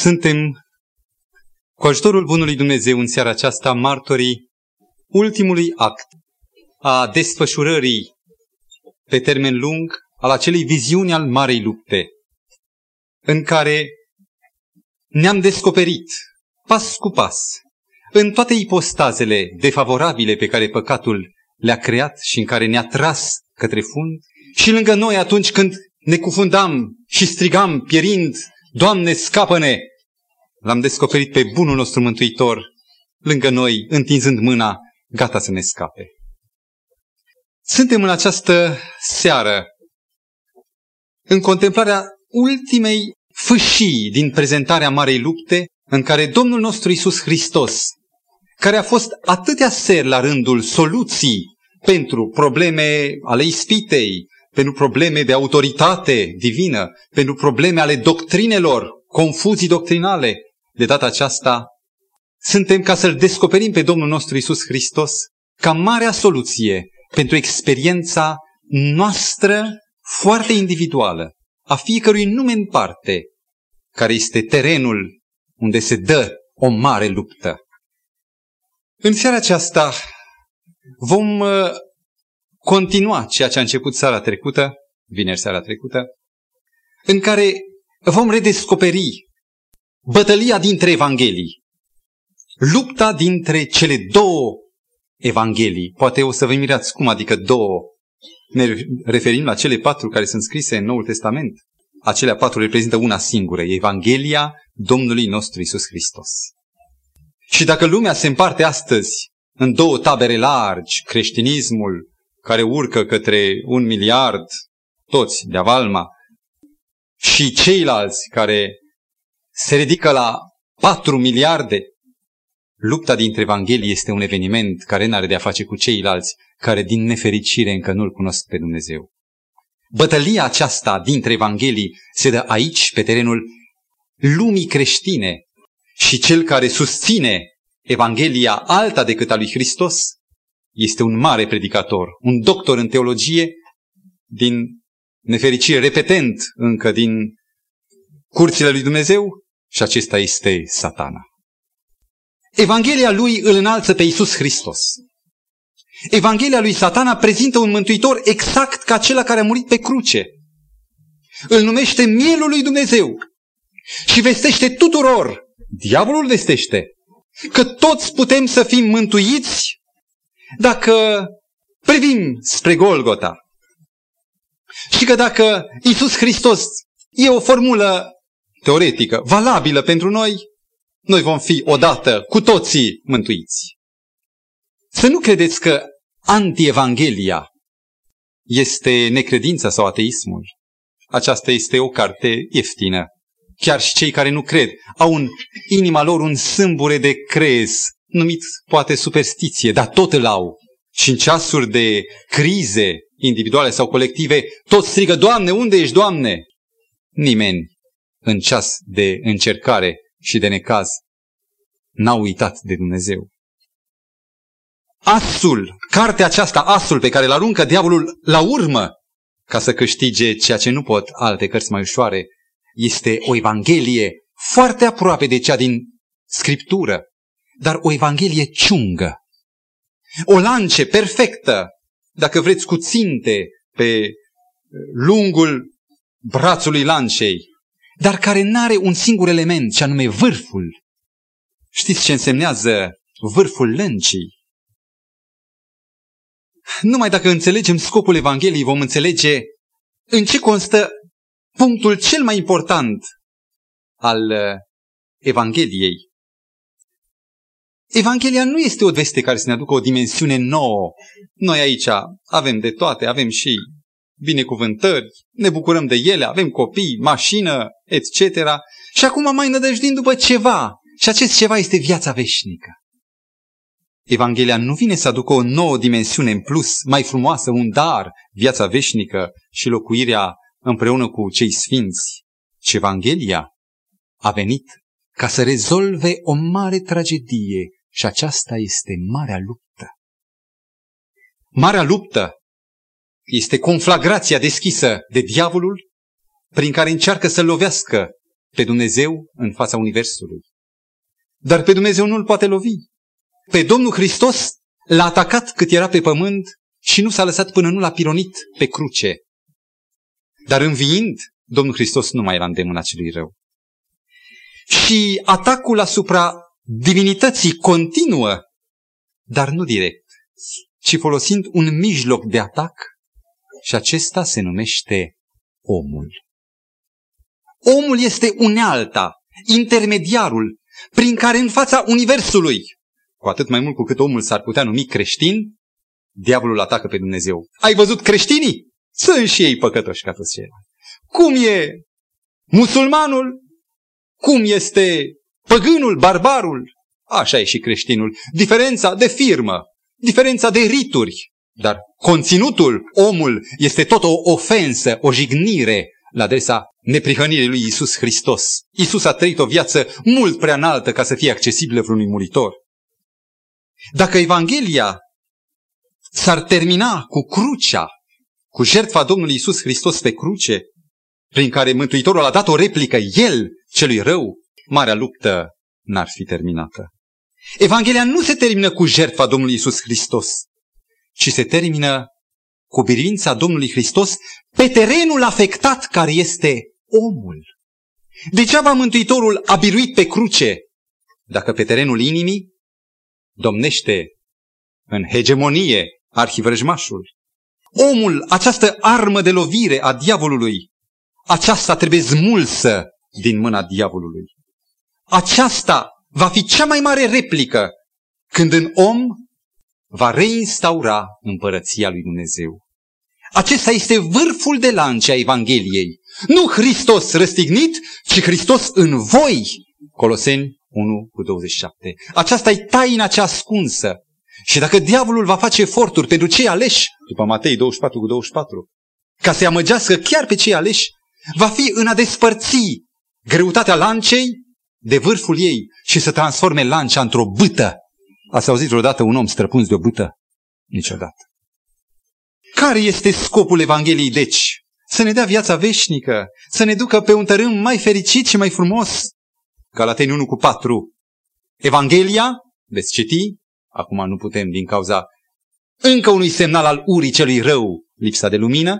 Suntem, cu ajutorul Bunului Dumnezeu, în seara aceasta, martorii ultimului act a desfășurării pe termen lung al acelei viziuni al Marei Lupte, în care ne-am descoperit, pas cu pas, în toate ipostazele defavorabile pe care păcatul le-a creat și în care ne-a tras către fund, și lângă noi atunci când ne cufundam și strigam pierind, Doamne, scapă-ne! L-am descoperit pe bunul nostru mântuitor lângă noi, întinzând mâna, gata să ne scape. Suntem în această seară în contemplarea ultimei fâșii din prezentarea Marei Lupte, în care Domnul nostru Isus Hristos, care a fost atâtea seri la rândul soluții pentru probleme ale ispitei, pentru probleme de autoritate divină, pentru probleme ale doctrinelor, confuzii doctrinale. De data aceasta, suntem ca să-L descoperim pe Domnul nostru Isus Hristos ca marea soluție pentru experiența noastră foarte individuală, a fiecărui nume în parte, care este terenul unde se dă o mare luptă. În seara aceasta vom uh, continua ceea ce a început seara trecută, vineri seara trecută, în care vom redescoperi bătălia dintre Evanghelii, lupta dintre cele două Evanghelii. Poate o să vă mirați cum, adică două. Ne referim la cele patru care sunt scrise în Noul Testament. Acelea patru reprezintă una singură, Evanghelia Domnului nostru Isus Hristos. Și dacă lumea se împarte astăzi în două tabere largi, creștinismul care urcă către un miliard, toți de avalma, și ceilalți care se ridică la patru miliarde, lupta dintre Evanghelii este un eveniment care nu are de a face cu ceilalți care din nefericire încă nu-L cunosc pe Dumnezeu. Bătălia aceasta dintre Evanghelii se dă aici, pe terenul lumii creștine și cel care susține Evanghelia alta decât a lui Hristos este un mare predicator, un doctor în teologie, din nefericire repetent încă din curțile lui Dumnezeu și acesta este satana. Evanghelia lui îl înalță pe Iisus Hristos. Evanghelia lui satana prezintă un mântuitor exact ca acela care a murit pe cruce. Îl numește mielul lui Dumnezeu și vestește tuturor, diavolul vestește, că toți putem să fim mântuiți dacă privim spre Golgota și că dacă Isus Hristos e o formulă teoretică, valabilă pentru noi, noi vom fi odată cu toții mântuiți. Să nu credeți că anti-evanghelia este necredința sau ateismul. Aceasta este o carte ieftină. Chiar și cei care nu cred au în inima lor un sâmbure de crez numit poate superstiție, dar tot îl au. Și în ceasuri de crize individuale sau colective, tot strigă, Doamne, unde ești, Doamne? Nimeni în ceas de încercare și de necaz n-a uitat de Dumnezeu. Asul, cartea aceasta, asul pe care îl aruncă diavolul la urmă ca să câștige ceea ce nu pot alte cărți mai ușoare, este o evanghelie foarte aproape de cea din Scriptură dar o evanghelie ciungă. O lance perfectă, dacă vreți, cu ținte pe lungul brațului lancei, dar care nu are un singur element, ce anume vârful. Știți ce însemnează vârful lăncii? Numai dacă înțelegem scopul Evangheliei, vom înțelege în ce constă punctul cel mai important al Evangheliei. Evanghelia nu este o veste care să ne aducă o dimensiune nouă. Noi aici avem de toate, avem și binecuvântări, ne bucurăm de ele, avem copii, mașină, etc. Și acum mai nădăjdim după ceva. Și acest ceva este viața veșnică. Evanghelia nu vine să aducă o nouă dimensiune în plus, mai frumoasă, un dar, viața veșnică și locuirea împreună cu cei sfinți, ci Evanghelia a venit ca să rezolve o mare tragedie și aceasta este marea luptă. Marea luptă este conflagrația deschisă de diavolul prin care încearcă să lovească pe Dumnezeu în fața Universului. Dar pe Dumnezeu nu îl poate lovi. Pe Domnul Hristos l-a atacat cât era pe pământ și nu s-a lăsat până nu l-a pironit pe cruce. Dar înviind, Domnul Hristos nu mai era îndemâna celui rău. Și atacul asupra divinității continuă, dar nu direct, ci folosind un mijloc de atac și acesta se numește omul. Omul este unealta, intermediarul, prin care în fața Universului, cu atât mai mult cu cât omul s-ar putea numi creștin, diavolul atacă pe Dumnezeu. Ai văzut creștinii? Sunt și ei păcătoși ca toți ceilalți. Cum e musulmanul? Cum este păgânul, barbarul? Așa e și creștinul. Diferența de firmă, diferența de rituri, dar conținutul, omul, este tot o ofensă, o jignire la adresa neprihănirii lui Isus Hristos. Isus a trăit o viață mult prea înaltă ca să fie accesibilă vreunui muritor. Dacă Evanghelia s-ar termina cu crucea, cu jertfa Domnului Isus Hristos pe cruce, prin care Mântuitorul a dat o replică, El, celui rău, marea luptă n-ar fi terminată. Evanghelia nu se termină cu jertfa Domnului Isus Hristos, ci se termină cu biruința Domnului Hristos pe terenul afectat care este omul. Degeaba Mântuitorul a biruit pe cruce, dacă pe terenul inimii domnește în hegemonie arhivrăjmașul. Omul, această armă de lovire a diavolului, aceasta trebuie smulsă din mâna diavolului. Aceasta va fi cea mai mare replică când în om va reinstaura împărăția lui Dumnezeu. Acesta este vârful de lance a Evangheliei. Nu Hristos răstignit, ci Hristos în voi. Coloseni 1 cu 27. Aceasta e taina cea ascunsă. Și dacă diavolul va face eforturi pentru cei aleși, după Matei 24 cu 24, ca să-i amăgească chiar pe cei aleși, va fi în a despărți greutatea lancei de vârful ei și să transforme lancea într-o bâtă. Ați auzit vreodată un om străpuns de o bâtă? Niciodată. Care este scopul Evangheliei, deci? Să ne dea viața veșnică, să ne ducă pe un tărâm mai fericit și mai frumos. Galateni 1 cu 4. Evanghelia, veți citi, acum nu putem din cauza încă unui semnal al urii celui rău, lipsa de lumină,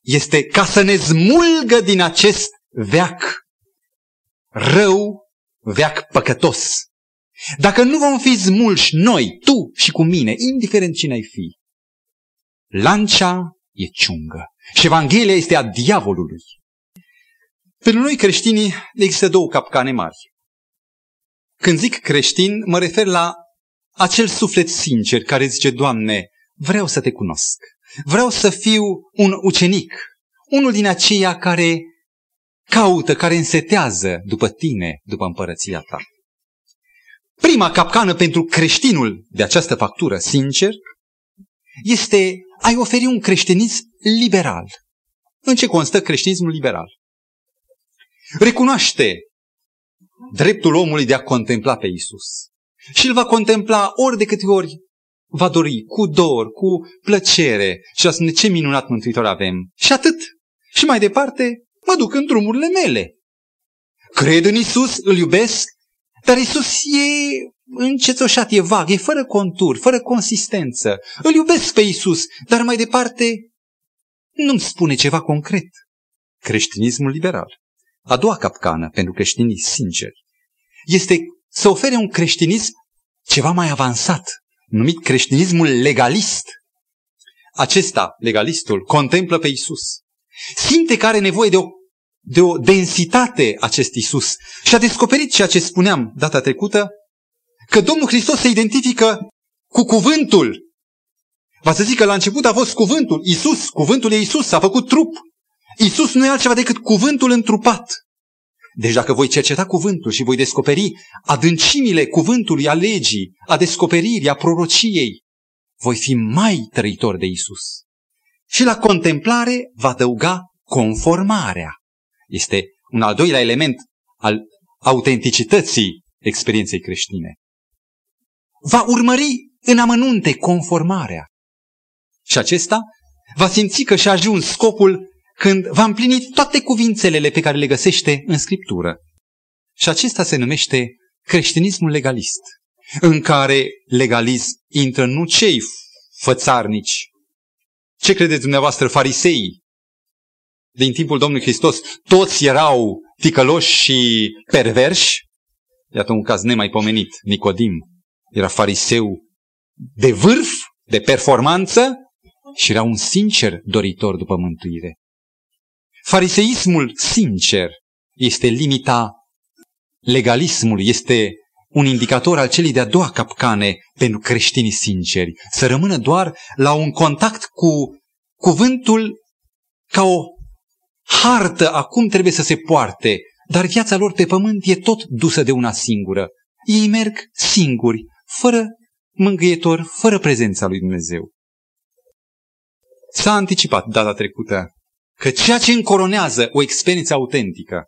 este ca să ne smulgă din acest veac rău, veac păcătos. Dacă nu vom fi smulși noi, tu și cu mine, indiferent cine ai fi, lancea e ciungă și Evanghelia este a diavolului. Pentru noi creștinii există două capcane mari. Când zic creștin, mă refer la acel suflet sincer care zice, Doamne, vreau să te cunosc. Vreau să fiu un ucenic, unul din aceia care caută, care însetează după tine, după împărăția ta. Prima capcană pentru creștinul de această factură, sincer, este ai oferi un creștinism liberal. În ce constă creștinismul liberal? Recunoaște dreptul omului de a contempla pe Isus. Și îl va contempla ori de câte ori va dori, cu dor, cu plăcere și a spune ce minunat mântuitor avem. Și atât. Și mai departe, mă duc în drumurile mele. Cred în Isus, îl iubesc, dar Isus e încețoșat, e vag, e fără contur, fără consistență. Îl iubesc pe Isus, dar mai departe nu-mi spune ceva concret. Creștinismul liberal. A doua capcană pentru creștinii sinceri este să ofere un creștinism ceva mai avansat, numit creștinismul legalist. Acesta, legalistul, contemplă pe Isus. Simte că are nevoie de o, de o densitate acest Isus și a descoperit ceea ce spuneam data trecută, că Domnul Hristos se identifică cu cuvântul. Va să zic că la început a fost cuvântul, Isus, cuvântul e Isus, s-a făcut trup. Isus nu e altceva decât cuvântul întrupat. Deci dacă voi cerceta cuvântul și voi descoperi adâncimile cuvântului, a legii, a descoperirii, a prorociei, voi fi mai trăitor de Isus. Și la contemplare va adăuga conformarea. Este un al doilea element al autenticității experienței creștine. Va urmări în amănunte conformarea. Și acesta va simți că și-a ajuns scopul când va împlini toate cuvințelele pe care le găsește în Scriptură. Și acesta se numește creștinismul legalist, în care legalism intră nu cei fățarnici. Ce credeți dumneavoastră, farisei? Din timpul Domnului Hristos, toți erau ticăloși și perverși? Iată un caz nemaipomenit, Nicodim. Era fariseu de vârf, de performanță și era un sincer doritor după mântuire. Fariseismul sincer este limita legalismului, este un indicator al celei de-a doua capcane pentru creștinii sinceri. Să rămână doar la un contact cu cuvântul ca o hartă a cum trebuie să se poarte, dar viața lor pe pământ e tot dusă de una singură. Ei merg singuri, fără mângâietor, fără prezența lui Dumnezeu. S-a anticipat data trecută că ceea ce încoronează o experiență autentică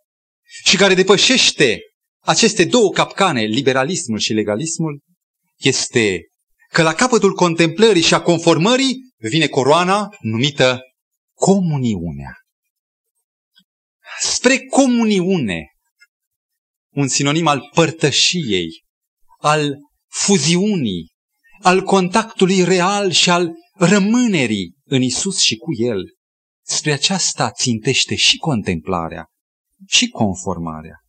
și care depășește aceste două capcane, liberalismul și legalismul, este că la capătul contemplării și a conformării vine coroana numită comuniunea. Spre comuniune, un sinonim al părtășiei, al fuziunii, al contactului real și al rămânerii în Isus și cu El. Spre aceasta țintește și contemplarea și conformarea.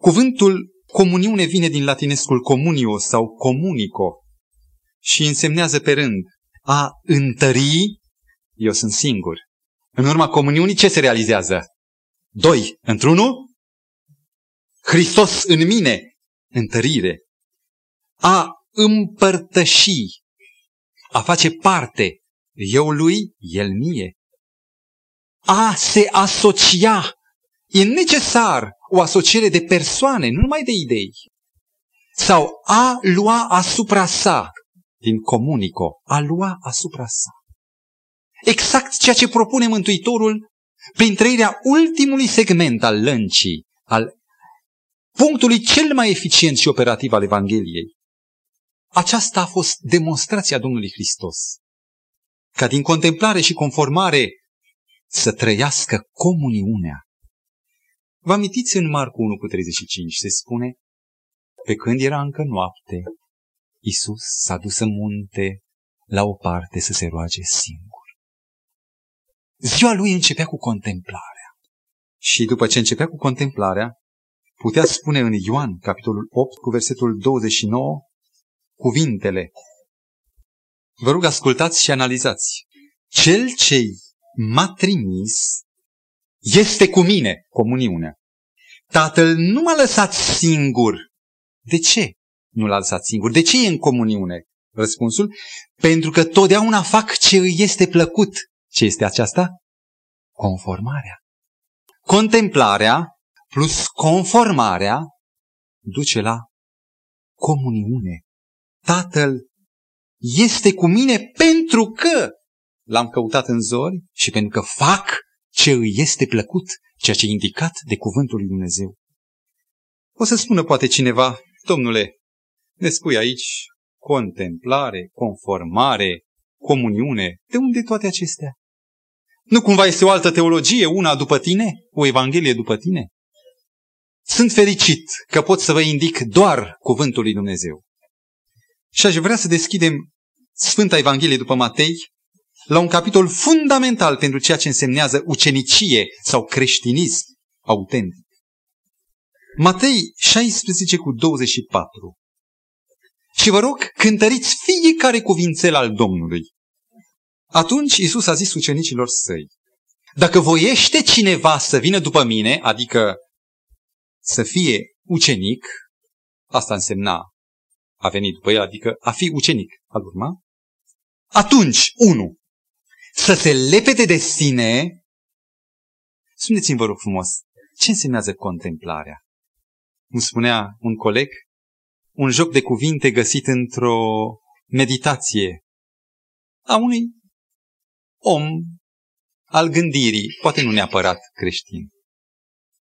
Cuvântul comuniune vine din latinescul comunio sau comunico și însemnează pe rând a întări, eu sunt singur. În urma comuniunii ce se realizează? Doi, într-unul, Hristos în mine, întărire. A împărtăși, a face parte, eu lui, el mie. A se asocia, e necesar o asociere de persoane, nu numai de idei. Sau a lua asupra sa, din comunico, a lua asupra sa. Exact ceea ce propune Mântuitorul prin trăirea ultimului segment al lăncii, al punctului cel mai eficient și operativ al Evangheliei. Aceasta a fost demonstrația Domnului Hristos. Ca din contemplare și conformare să trăiască comuniunea Vă amintiți în Marcu 1 cu 35 se spune, pe când era încă noapte, Isus s-a dus în munte la o parte să se roage singur. Ziua lui începea cu contemplarea. Și după ce începea cu contemplarea, putea spune în Ioan, capitolul 8, cu versetul 29, cuvintele. Vă rog, ascultați și analizați. Cel ce m-a trimis este cu mine, comuniunea. Tatăl nu m-a lăsat singur. De ce nu l-a lăsat singur? De ce e în comuniune? Răspunsul, pentru că totdeauna fac ce îi este plăcut. Ce este aceasta? Conformarea. Contemplarea plus conformarea duce la comuniune. Tatăl este cu mine pentru că l-am căutat în zori și pentru că fac ce îi este plăcut, ceea ce e indicat de cuvântul lui Dumnezeu. O să spună poate cineva, domnule, ne spui aici contemplare, conformare, comuniune. De unde toate acestea? Nu cumva este o altă teologie, una după tine? O evanghelie după tine? Sunt fericit că pot să vă indic doar cuvântul lui Dumnezeu. Și aș vrea să deschidem Sfânta Evanghelie după Matei, la un capitol fundamental pentru ceea ce însemnează ucenicie sau creștinism autentic. Matei 16 cu 24. Și vă rog, cântăriți fiecare cuvințel al Domnului. Atunci Isus a zis ucenicilor săi, dacă voiește cineva să vină după mine, adică să fie ucenic, asta însemna a venit după el, adică a fi ucenic al urma, atunci, unu, să se lepede de sine, spuneți-mi vă rog frumos, ce însemnează contemplarea? Cum spunea un coleg, un joc de cuvinte găsit într-o meditație a unui om al gândirii, poate nu neapărat creștin.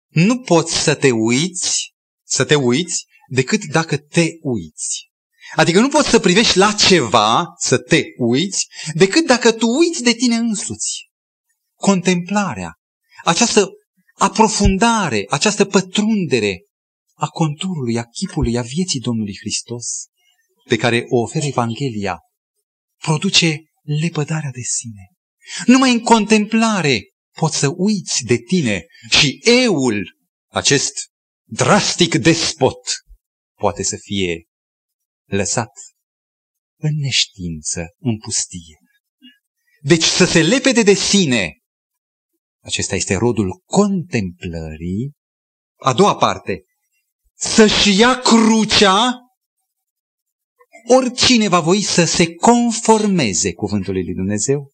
Nu poți să te uiți, să te uiți, decât dacă te uiți. Adică nu poți să privești la ceva, să te uiți, decât dacă tu uiți de tine însuți. contemplarea, această aprofundare, această pătrundere a conturului, a chipului, a vieții Domnului Hristos, pe care o oferă Evanghelia, produce lepădarea de sine. Numai în contemplare poți să uiți de tine și eul, acest drastic despot, poate să fie lăsat în neștiință, în pustie. Deci să se lepede de sine. Acesta este rodul contemplării. A doua parte. Să-și ia crucea oricine va voi să se conformeze cuvântului lui Dumnezeu,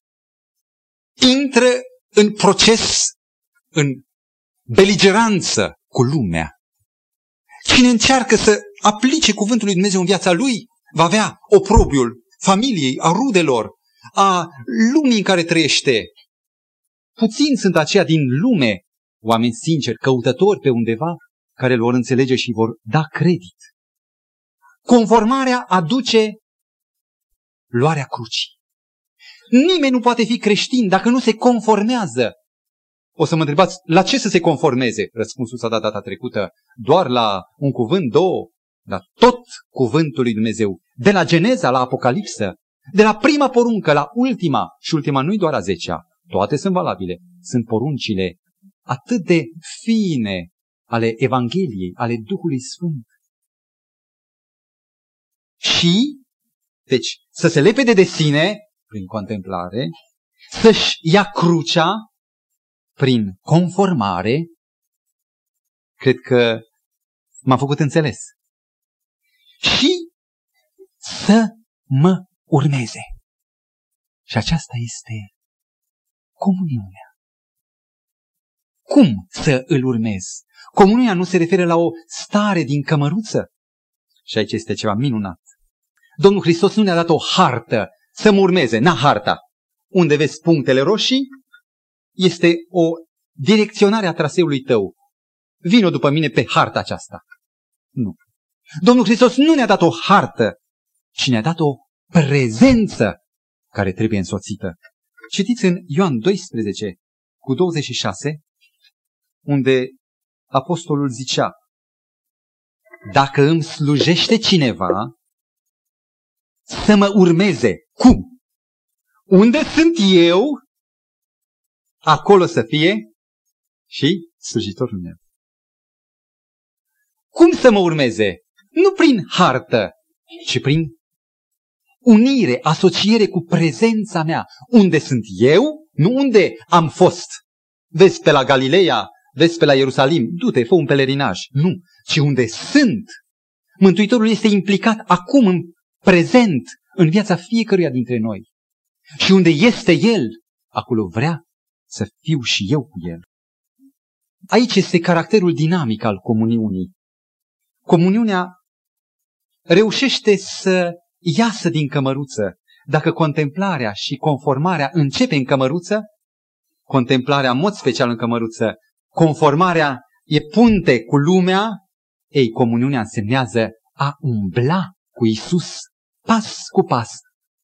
intră în proces, în beligeranță cu lumea. Cine încearcă să aplice cuvântul lui Dumnezeu în viața lui, va avea oprobiul familiei, a rudelor, a lumii în care trăiește. Puțini sunt aceia din lume, oameni sinceri, căutători pe undeva, care îl vor înțelege și vor da credit. Conformarea aduce luarea crucii. Nimeni nu poate fi creștin dacă nu se conformează. O să mă întrebați, la ce să se conformeze? Răspunsul s-a dat data trecută. Doar la un cuvânt, două, la tot cuvântul lui Dumnezeu. De la Geneza la Apocalipsă, de la prima poruncă la ultima, și ultima nu-i doar a zecea, toate sunt valabile, sunt poruncile atât de fine ale Evangheliei, ale Duhului Sfânt. Și, deci, să se lepede de sine prin contemplare, să-și ia crucea prin conformare, cred că m-a făcut înțeles. Și să mă urmeze. Și aceasta este comuniunea. Cum să îl urmez? Comuniunea nu se referă la o stare din cămăruță. Și aici este ceva minunat. Domnul Hristos nu ne-a dat o hartă să mă urmeze, n-a harta. Unde vezi punctele roșii, este o direcționare a traseului tău. Vino după mine pe harta aceasta. Nu. Domnul Hristos nu ne-a dat o hartă, ci ne-a dat o prezență care trebuie însoțită. Citiți în Ioan 12 cu 26, unde apostolul zicea, dacă îmi slujește cineva, să mă urmeze. Cum? Unde sunt eu, acolo să fie și slujitorul meu. Cum să mă urmeze? Nu prin hartă, ci prin unire, asociere cu prezența mea. Unde sunt eu, nu unde am fost. Vezi pe la Galileea, vezi pe la Ierusalim, du-te, fă un pelerinaj. Nu, ci unde sunt. Mântuitorul este implicat acum în prezent în viața fiecăruia dintre noi. Și unde este El, acolo vrea să fiu și eu cu El. Aici este caracterul dinamic al comuniunii. Comuniunea reușește să iasă din cămăruță. Dacă contemplarea și conformarea începe în cămăruță, contemplarea în mod special în cămăruță, conformarea e punte cu lumea, ei, comuniunea însemnează a umbla cu Isus pas cu pas,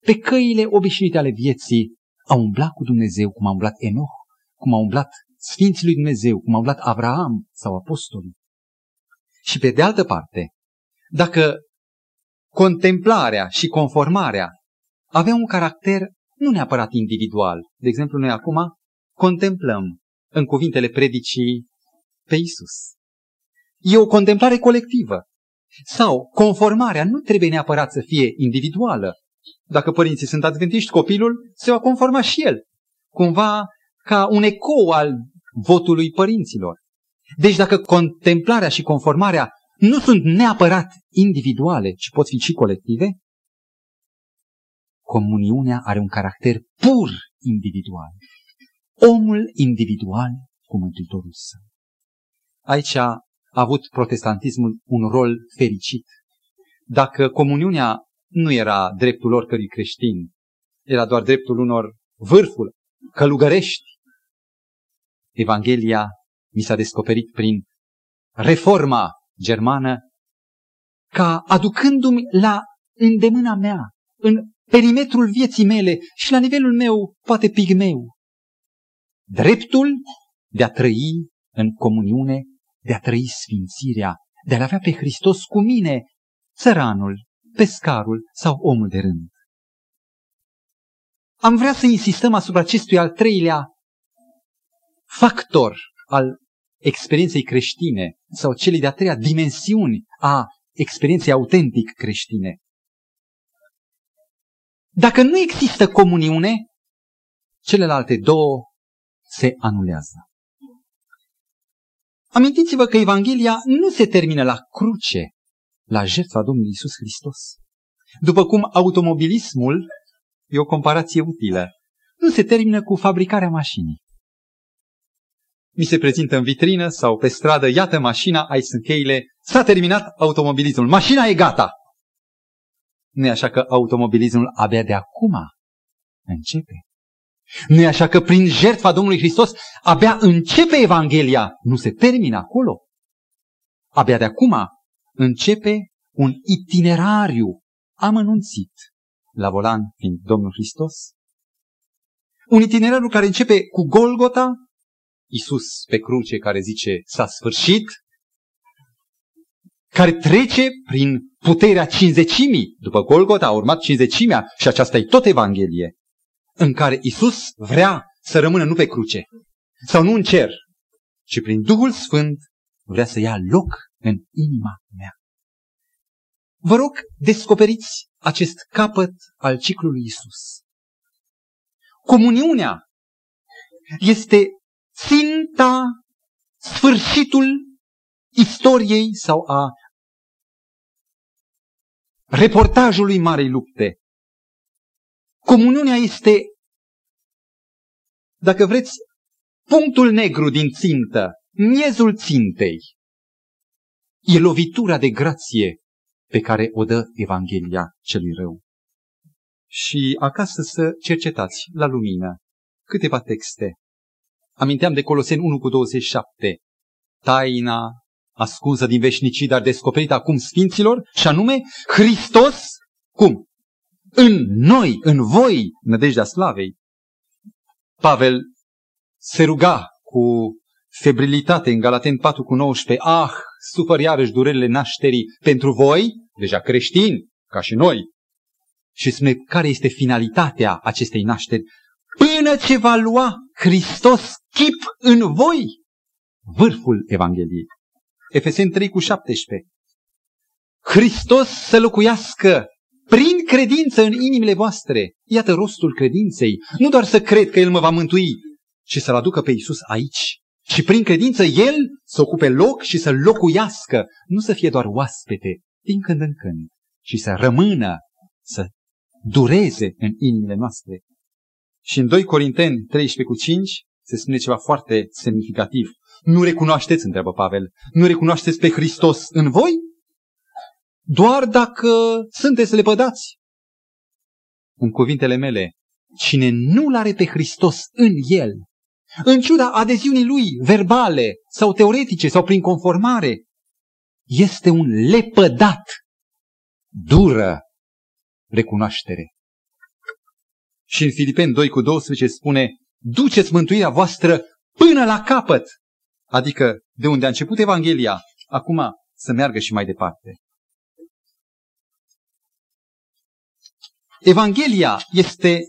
pe căile obișnuite ale vieții, a umblat cu Dumnezeu, cum a umblat Enoch, cum a umblat Sfinții lui Dumnezeu, cum a umblat Abraham sau apostolii. Și pe de altă parte, dacă contemplarea și conformarea aveau un caracter nu neapărat individual, de exemplu noi acum contemplăm în cuvintele predicii pe Isus. E o contemplare colectivă. Sau conformarea nu trebuie neapărat să fie individuală. Dacă părinții sunt adventiști, copilul se va conforma și el. Cumva ca un ecou al votului părinților. Deci dacă contemplarea și conformarea nu sunt neapărat individuale, ci pot fi și colective, comuniunea are un caracter pur individual. Omul individual cu Mântuitorul său. Aici a avut protestantismul un rol fericit. Dacă comuniunea nu era dreptul oricărui creștin, era doar dreptul unor vârful, călugărești, Evanghelia mi s-a descoperit prin reforma germană ca aducându-mi la îndemâna mea, în perimetrul vieții mele și la nivelul meu, poate pigmeu, dreptul de a trăi în comuniune, de a trăi sfințirea, de a avea pe Hristos cu mine, țăranul, pescarul sau omul de rând. Am vrea să insistăm asupra acestui al treilea factor al experienței creștine sau celei de-a treia dimensiuni a experienței autentic creștine. Dacă nu există comuniune, celelalte două se anulează. Amintiți-vă că Evanghelia nu se termină la cruce, la jertfa Domnului Isus Hristos. După cum automobilismul e o comparație utilă, nu se termină cu fabricarea mașinii. Mi se prezintă în vitrină sau pe stradă, iată mașina, ai sunt cheile, s-a terminat automobilismul, mașina e gata. Nu e așa că automobilismul abia de acum începe. Nu e așa că prin jertfa Domnului Hristos abia începe Evanghelia, nu se termină acolo. Abia de acum începe un itinerariu amănunțit la volan fiind Domnul Hristos. Un itinerariu care începe cu Golgota, Isus pe cruce care zice s-a sfârșit, care trece prin puterea cinzecimii. După Golgota a urmat cinzecimea și aceasta e tot Evanghelie, în care Isus vrea să rămână nu pe cruce sau nu în cer, ci prin Duhul Sfânt vrea să ia loc în inima mea. Vă rog, descoperiți acest capăt al ciclului Isus. Comuniunea este ținta, sfârșitul istoriei sau a reportajului Marei Lupte. Comuniunea este, dacă vreți, punctul negru din țintă, miezul țintei. E lovitura de grație pe care o dă Evanghelia celui rău. Și acasă să cercetați la lumină câteva texte. Aminteam de Coloseni 1 cu 27. Taina ascunsă din veșnicii, dar descoperită acum sfinților, și anume Hristos, cum? În noi, în voi, nădejdea slavei. Pavel se ruga cu febrilitate în Galaten 4 cu 19. Ah, sufăr iarăși durerile nașterii pentru voi, deja creștini, ca și noi. Și spune care este finalitatea acestei nașteri. Până ce va lua Hristos chip în voi, vârful Evangheliei. Efeseni 3 cu 17. Hristos să locuiască prin credință în inimile voastre. Iată rostul credinței. Nu doar să cred că El mă va mântui, ci să-L aducă pe Iisus aici. Și prin credință El să ocupe loc și să locuiască, nu să fie doar oaspete, din când în când, și să rămână, să dureze în inimile noastre. Și în 2 Corinteni 13 cu 5 se spune ceva foarte semnificativ. Nu recunoașteți, întreabă Pavel, nu recunoașteți pe Hristos în voi? Doar dacă sunteți lepădați. În cuvintele mele, cine nu-L are pe Hristos în el, în ciuda adeziunii lui verbale sau teoretice sau prin conformare, este un lepădat. Dură recunoaștere. Și în Filipeni 2 cu 12 spune, duceți mântuirea voastră până la capăt. Adică de unde a început Evanghelia, acum să meargă și mai departe. Evanghelia este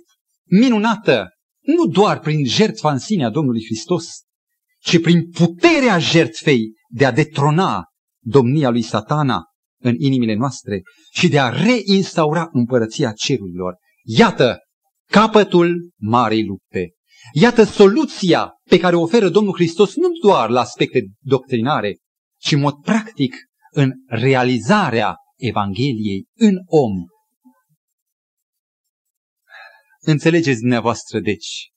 minunată nu doar prin jertfa în sine a Domnului Hristos, ci prin puterea jertfei de a detrona domnia lui satana în inimile noastre și de a reinstaura împărăția cerurilor. Iată capătul marei lupte. Iată soluția pe care o oferă Domnul Hristos nu doar la aspecte doctrinare, ci în mod practic în realizarea Evangheliei în om. Înțelegeți dumneavoastră, deci,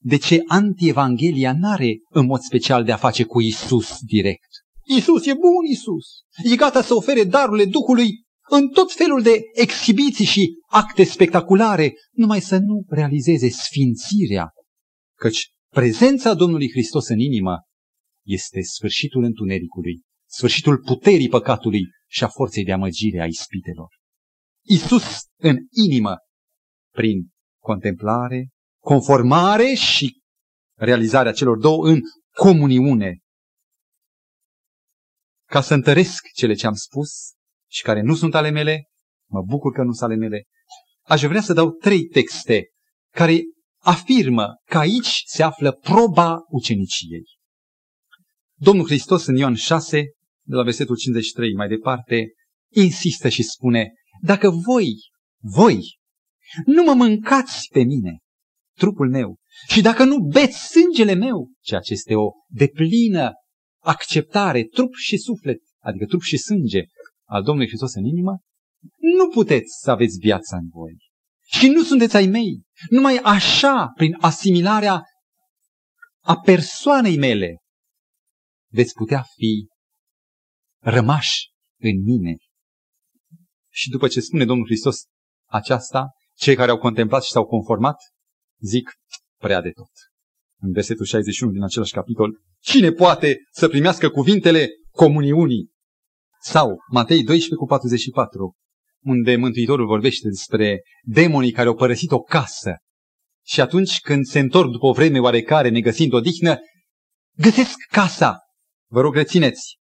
de ce anti-evanghelia n-are în mod special de a face cu Isus direct. Isus e bun, Isus. E gata să ofere darurile Duhului în tot felul de exhibiții și acte spectaculare, numai să nu realizeze sfințirea. Căci prezența Domnului Hristos în inimă este sfârșitul întunericului, sfârșitul puterii păcatului și a forței de amăgire a ispitelor. Isus în inimă, prin contemplare, conformare și realizarea celor două în comuniune. Ca să întăresc cele ce am spus și care nu sunt ale mele, mă bucur că nu sunt ale mele, aș vrea să dau trei texte care afirmă că aici se află proba uceniciei. Domnul Hristos în Ioan 6, de la versetul 53 mai departe, insistă și spune, dacă voi, voi, nu mă mâncați pe mine, trupul meu, și dacă nu beți sângele meu, ceea ce este o deplină acceptare, trup și suflet, adică trup și sânge al Domnului Hristos în inimă, nu puteți să aveți viața în voi. Și nu sunteți ai mei. Numai așa, prin asimilarea a persoanei mele, veți putea fi rămași în mine. Și după ce spune Domnul Hristos aceasta, cei care au contemplat și s-au conformat, zic prea de tot. În versetul 61 din același capitol, cine poate să primească cuvintele comuniunii? Sau Matei 12 cu 44, unde Mântuitorul vorbește despre demonii care au părăsit o casă și atunci când se întorc după o vreme oarecare, negăsind o dihnă, găsesc casa. Vă rog, rețineți.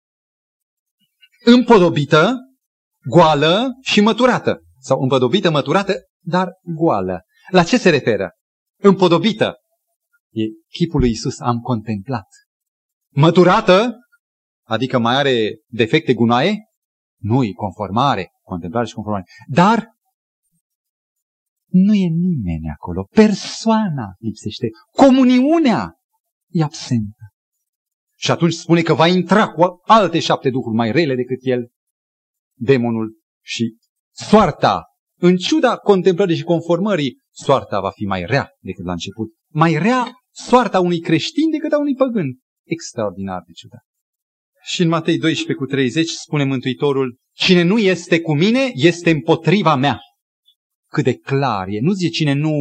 Împodobită, goală și măturată. Sau împodobită, măturată, dar goală. La ce se referă? Împodobită. E chipul lui Isus am contemplat. Măturată, adică mai are defecte gunoaie? Nu, e conformare, contemplare și conformare. Dar nu e nimeni acolo. Persoana lipsește. Comuniunea e absentă. Și atunci spune că va intra cu alte șapte duhuri mai rele decât el, demonul și soarta, în ciuda contemplării și conformării, soarta va fi mai rea decât la început. Mai rea soarta unui creștin decât a unui păgân. Extraordinar de ciudat. Și în Matei 12 cu 30 spune Mântuitorul, cine nu este cu mine, este împotriva mea. Cât de clar e. Nu zice cine nu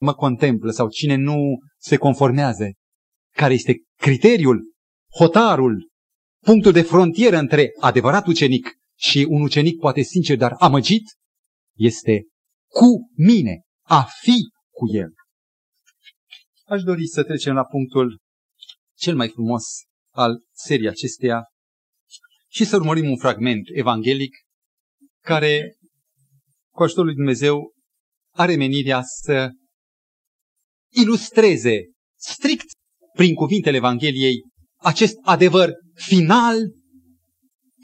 mă contemplă sau cine nu se conformează. Care este criteriul, hotarul, punctul de frontieră între adevărat ucenic și un ucenic poate sincer, dar amăgit, este cu mine, a fi cu el. Aș dori să trecem la punctul cel mai frumos al serii acesteia și să urmărim un fragment evanghelic care, cu ajutorul lui Dumnezeu, are menirea să ilustreze strict prin cuvintele Evangheliei acest adevăr final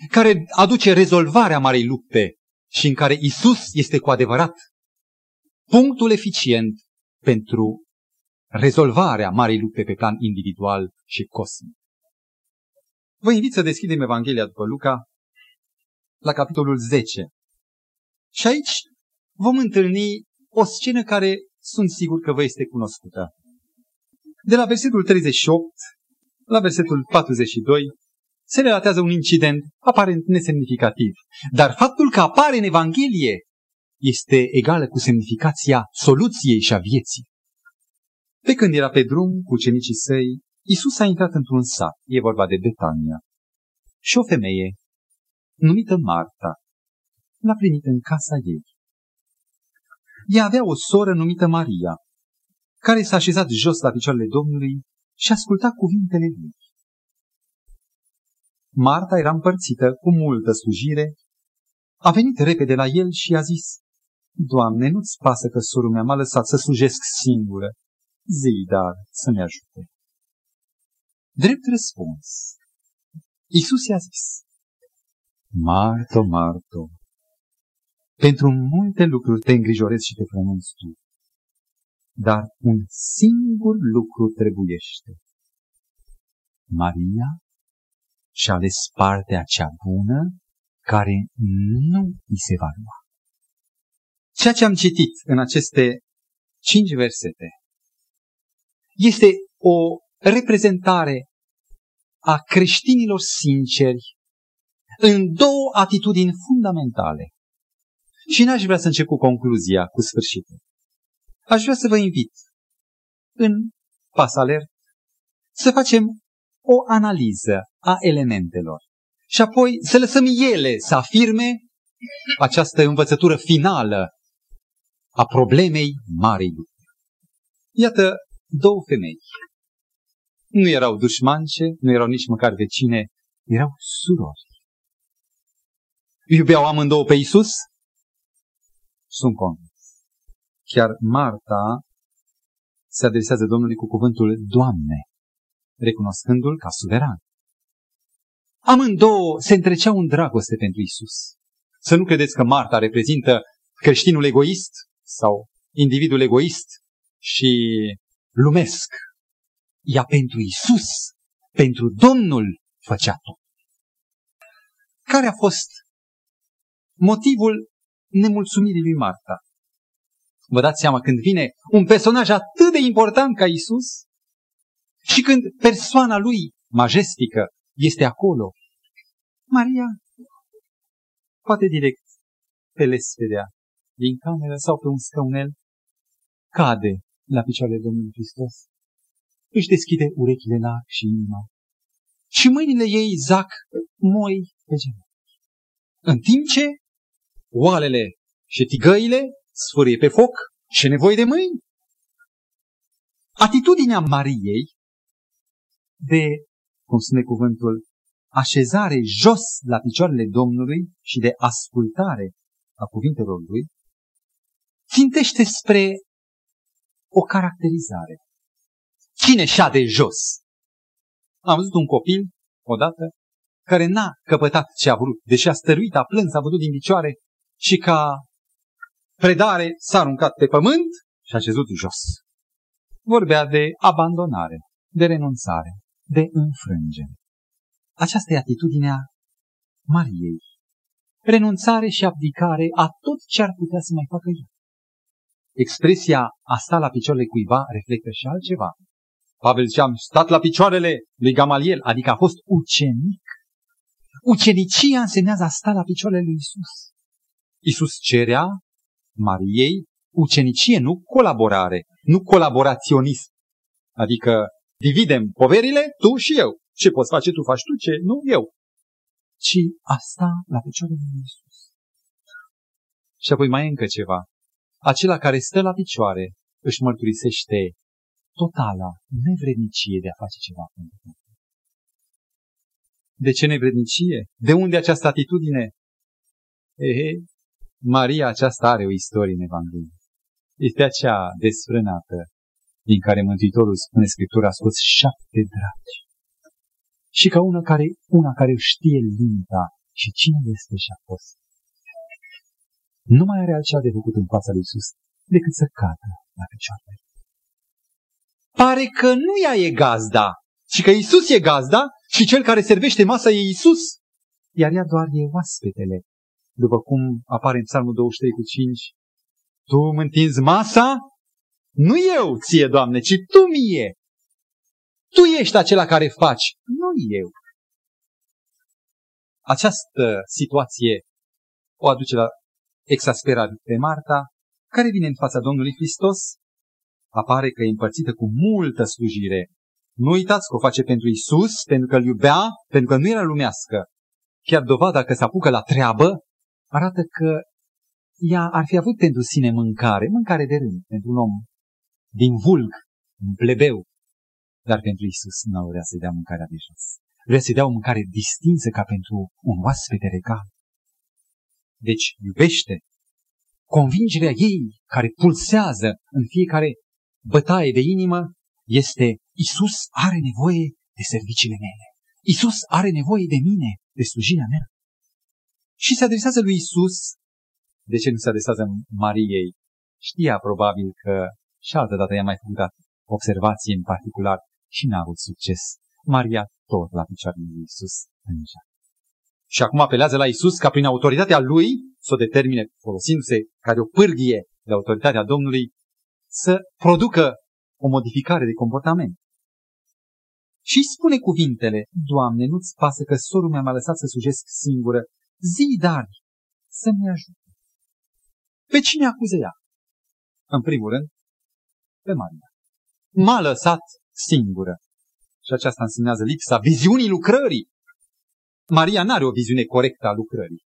care aduce rezolvarea marei lupte și în care Isus este cu adevărat punctul eficient pentru rezolvarea marei lupte pe plan individual și cosmic. Vă invit să deschidem Evanghelia după Luca la capitolul 10. Și aici vom întâlni o scenă care sunt sigur că vă este cunoscută. De la versetul 38 la versetul 42 se relatează un incident aparent nesemnificativ. Dar faptul că apare în Evanghelie este egală cu semnificația soluției și a vieții. Pe când era pe drum cu cenicii săi, Isus a intrat într-un sat, e vorba de Betania, și o femeie, numită Marta, l-a primit în casa ei. Ea avea o soră numită Maria, care s-a așezat jos la picioarele Domnului și asculta cuvintele lui. Marta era împărțită cu multă slujire, a venit repede la el și i-a zis, Doamne, nu-ți pasă că sorul mea m-a lăsat să slujesc singură. Zi, dar să-mi ajute. Drept răspuns, Iisus i-a zis, Marto, Marto, pentru multe lucruri te îngrijorezi și te frămânți tu, dar un singur lucru trebuiește. Maria și-a ales partea cea bună care nu îi se va lua. Ceea ce am citit în aceste cinci versete este o reprezentare a creștinilor sinceri în două atitudini fundamentale. Și n-aș vrea să încep cu concluzia, cu sfârșitul. Aș vrea să vă invit în pas alert să facem o analiză a elementelor și apoi să lăsăm ele să afirme această învățătură finală a problemei marei lupte. Iată două femei nu erau dușmance, nu erau nici măcar vecine, erau surori. Iubeau amândouă pe Isus? Sunt convins. Chiar Marta se adresează Domnului cu cuvântul Doamne, recunoscându-L ca suveran. Amândouă se întreceau în dragoste pentru Isus. Să nu credeți că Marta reprezintă creștinul egoist sau individul egoist și lumesc. Ea pentru Isus, pentru Domnul făcea tot. Care a fost motivul nemulțumirii lui Marta? Vă dați seama când vine un personaj atât de important ca Isus și când persoana lui majestică este acolo. Maria poate direct pe lesfedea din cameră sau pe un scaunel cade la picioarele Domnului Hristos. Își deschide urechile larg și inima. Și mâinile ei zac moi pe genunchi. În timp ce oalele și tigăile sfârie pe foc și nevoie de mâini. Atitudinea Mariei de, cum spune cuvântul, așezare jos la picioarele Domnului și de ascultare a cuvintelor Lui, țintește spre o caracterizare. Cine șade jos? Am văzut un copil, odată, care n-a căpătat ce a vrut, deși a stăruit, a plâns, a văzut din picioare și ca predare s-a aruncat pe pământ și a șezut jos. Vorbea de abandonare, de renunțare, de înfrângere. Aceasta e atitudinea Mariei. Renunțare și abdicare a tot ce ar putea să mai facă ea. Expresia a sta la picioarele cuiva reflectă și altceva. Pavel zicea, am stat la picioarele lui Gamaliel, adică a fost ucenic. Ucenicia însemnează a sta la picioarele lui Isus. Isus cerea Mariei ucenicie, nu colaborare, nu colaboraționism. Adică dividem poverile, tu și eu. Ce poți face tu, faci tu, ce nu eu. Ci asta la picioarele lui Isus. Și apoi mai e încă ceva. Acela care stă la picioare își mărturisește totala nevrednicie de a face ceva pentru Dumnezeu. De ce nevrednicie? De unde această atitudine? Ehe, Maria aceasta are o istorie în Evanghelie. Este acea desfrânată din care Mântuitorul spune Scriptura a scos șapte dragi. Și ca una care, una care știe limita și cine este și a fost. Nu mai are altceva de făcut în fața lui Isus decât să cadă la picioare. Pare că nu ea e gazda, ci că Isus e gazda și cel care servește masa e Isus, iar ea doar e oaspetele. După cum apare în Psalmul 23 cu 5, Tu mă întinzi masa? Nu eu ție, Doamne, ci Tu mie. Tu ești acela care faci, nu eu. Această situație o aduce la exasperat pe Marta, care vine în fața Domnului Hristos, apare că e împărțită cu multă slujire. Nu uitați că o face pentru Isus, pentru că îl iubea, pentru că nu era lumească. Chiar dovada că se apucă la treabă arată că ea ar fi avut pentru sine mâncare, mâncare de rând, pentru un om din vulg, un plebeu, dar pentru Isus nu vrea să-i dea mâncarea de jos. Vrea să-i dea o mâncare distinsă ca pentru un oaspete regal. Deci iubește. Convingerea ei care pulsează în fiecare bătaie de inimă este Isus are nevoie de serviciile mele. Isus are nevoie de mine, de slujirea mea. Și se adresează lui Isus. De ce nu se adresează Mariei? Știa probabil că și altă dată i-a mai făcut observație în particular și n-a avut succes. Maria tot la picioarele lui Isus plângea. Și acum apelează la Isus ca prin autoritatea lui să o determine, folosindu-se ca de o pârghie de autoritatea Domnului, să producă o modificare de comportament. Și spune cuvintele, Doamne, nu-ți pasă că sorul meu m-a lăsat să sujesc singură, zi dar să-mi ajute. Pe cine acuză ea? În primul rând, pe Maria. M-a lăsat singură. Și aceasta însemnează lipsa viziunii lucrării. Maria nu are o viziune corectă a lucrării.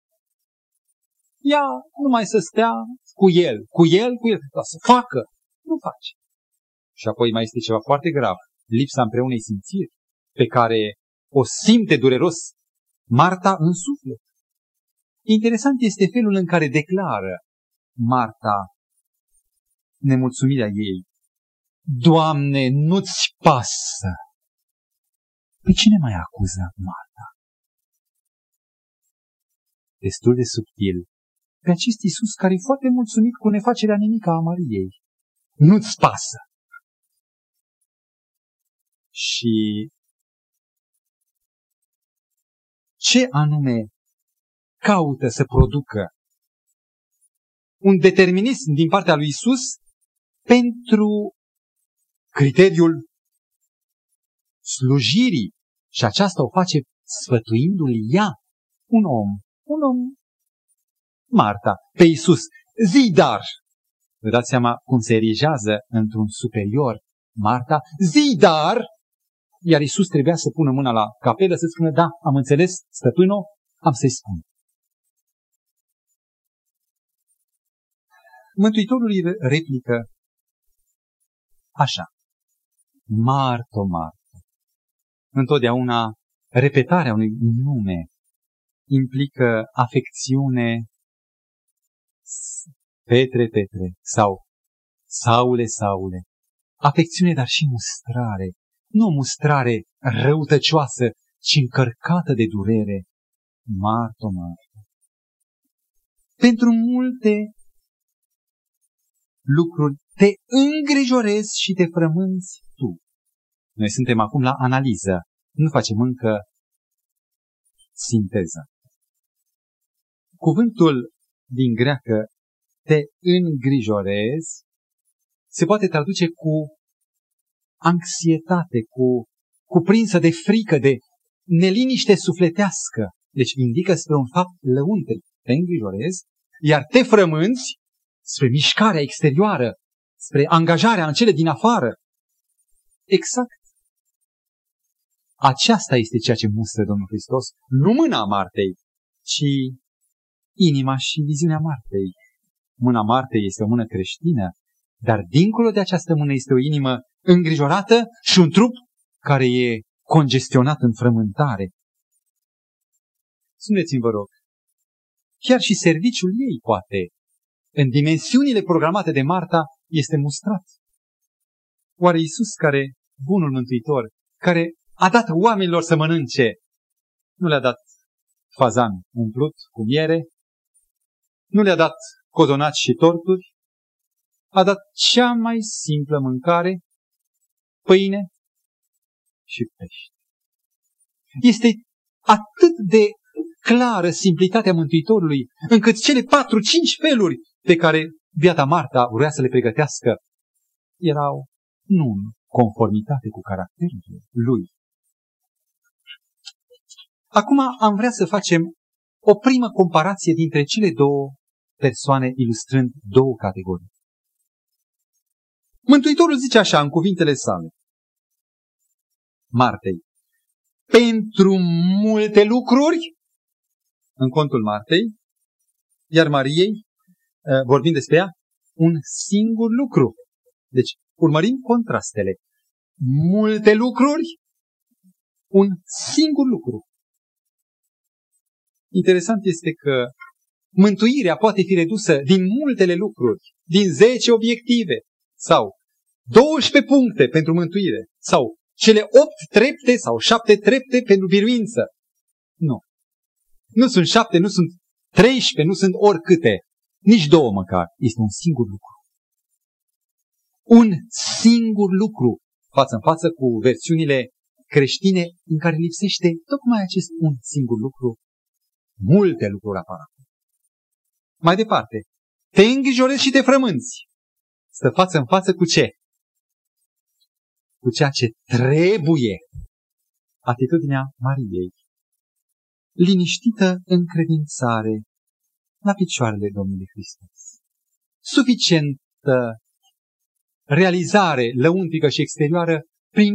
Ea numai să stea cu el, cu el, cu el, să facă. Nu face. Și apoi mai este ceva foarte grav. lipsa împreunei simțiri, pe care o simte dureros Marta în suflet. Interesant este felul în care declară Marta nemulțumirea ei. Doamne, nu-ți pasă! Pe cine mai acuză Marta? Destul de subtil. Pe acest Iisus care e foarte mulțumit cu nefacerea nimică a Mariei. Nu-ți pasă! Și ce anume caută să producă un determinism din partea lui Isus pentru criteriul slujirii și aceasta o face sfătuindu-l ea un om, un om, Marta, pe Isus, zi dar. Vă dați seama cum se erigează într-un superior Marta, zi dar, iar Isus trebuia să pună mâna la capelă să spună, da, am înțeles, stăpânul, am să-i spun. Mântuitorul îi replică așa. Marto, Marto. Întotdeauna repetarea unui nume implică afecțiune Petre, Petre sau Saule, Saule. Afecțiune, dar și mustrare. Nu o mustrare răutăcioasă, ci încărcată de durere. Marto, Marto. Pentru multe lucruri te îngrijorezi și te frămânți tu. Noi suntem acum la analiză, nu facem încă sinteză. Cuvântul din greacă te îngrijorezi se poate traduce cu anxietate, cu cuprinsă de frică, de neliniște sufletească. Deci indică spre un fapt lăuntric. Te îngrijorezi, iar te frămânți spre mișcarea exterioară, spre angajarea în cele din afară. Exact. Aceasta este ceea ce mustră Domnul Hristos, nu mâna Martei, ci inima și viziunea Martei. Mâna Martei este o mână creștină, dar dincolo de această mână este o inimă îngrijorată și un trup care e congestionat în frământare. Spuneți-mi, vă rog, chiar și serviciul ei poate în dimensiunile programate de Marta, este mustrat. Oare Iisus care, bunul mântuitor, care a dat oamenilor să mănânce, nu le-a dat fazan umplut cu miere, nu le-a dat cozonați și torturi, a dat cea mai simplă mâncare, pâine și pește. Este atât de clară simplitatea Mântuitorului, încât cele patru-cinci feluri pe care biata Marta vrea să le pregătească erau nu în conformitate cu caracterul lui. Acum am vrea să facem o primă comparație dintre cele două persoane ilustrând două categorii. Mântuitorul zice așa în cuvintele sale. Martei. Pentru multe lucruri, în contul Martei, iar Mariei Eh, vorbim despre ea, un singur lucru. Deci, urmărim contrastele. Multe lucruri, un singur lucru. Interesant este că mântuirea poate fi redusă din multele lucruri, din 10 obiective sau 12 puncte pentru mântuire sau cele 8 trepte sau 7 trepte pentru biruință. Nu. Nu sunt 7, nu sunt 13, nu sunt oricâte. Nici două măcar. Este un singur lucru. Un singur lucru față în față cu versiunile creștine în care lipsește tocmai acest un singur lucru. Multe lucruri apar Mai departe, te îngrijorezi și te frămânți. Stă față în față cu ce? Cu ceea ce trebuie. Atitudinea Mariei. Liniștită în credințare, la picioarele Domnului Hristos. Suficientă realizare lăuntrică și exterioară prin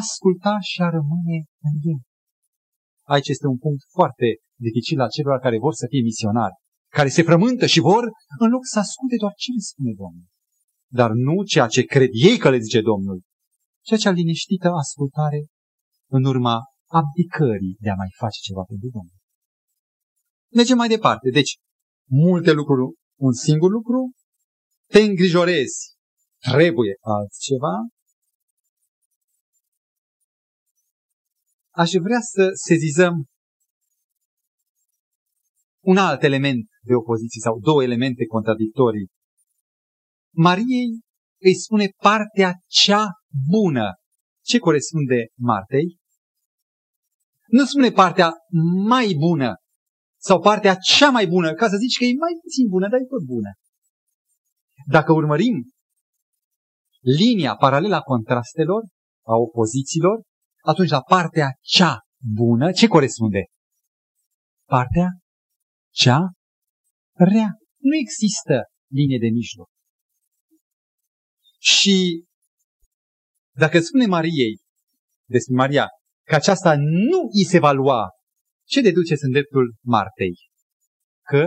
asculta și a rămâne în el. Aici este un punct foarte dificil la celor care vor să fie misionari, care se frământă și vor, în loc să asculte doar ce le spune Domnul. Dar nu ceea ce cred ei că le zice Domnul, și acea liniștită ascultare în urma abdicării de a mai face ceva pentru Domnul. Mergem mai departe. Deci, multe lucruri, un singur lucru, te îngrijorezi, trebuie altceva. Aș vrea să sezizăm un alt element de opoziție sau două elemente contradictorii. Mariei îi spune partea cea bună. Ce corespunde Martei? Nu spune partea mai bună sau partea cea mai bună, ca să zici că e mai puțin bună, dar e tot bună. Dacă urmărim linia paralelă a contrastelor, a opozițiilor, atunci la partea cea bună, ce corespunde? Partea cea rea. Nu există linie de mijloc. Și dacă spune Mariei despre Maria că aceasta nu îi se va lua, ce deduceți în dreptul Martei? Că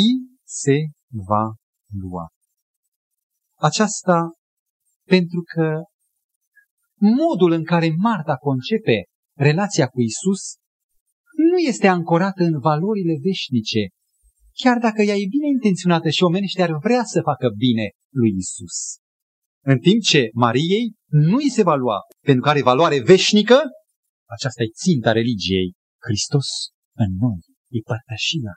îi se va lua. Aceasta pentru că modul în care Marta concepe relația cu Isus nu este ancorată în valorile veșnice, chiar dacă ea e bine intenționată și omenește ar vrea să facă bine lui Isus. În timp ce Mariei nu îi se va lua pentru că are valoare veșnică, aceasta e ținta religiei. Hristos în noi e părtășia.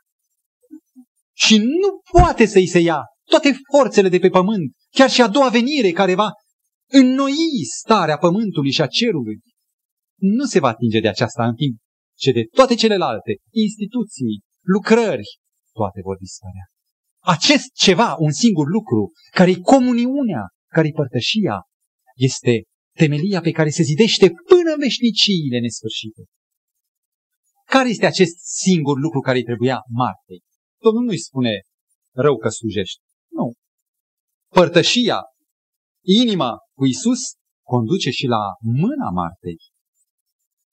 Și nu poate să-i se ia toate forțele de pe pământ, chiar și a doua venire care va înnoi starea pământului și a cerului. Nu se va atinge de aceasta în timp ce de toate celelalte instituții, lucrări, toate vor dispărea. Acest ceva, un singur lucru, care e comuniunea, care e părtășia, este temelia pe care se zidește până în veșniciile nesfârșite. Care este acest singur lucru care îi trebuia Martei? Domnul nu-i spune rău că slujești. Nu. Părtășia, inima cu Isus conduce și la mâna Martei.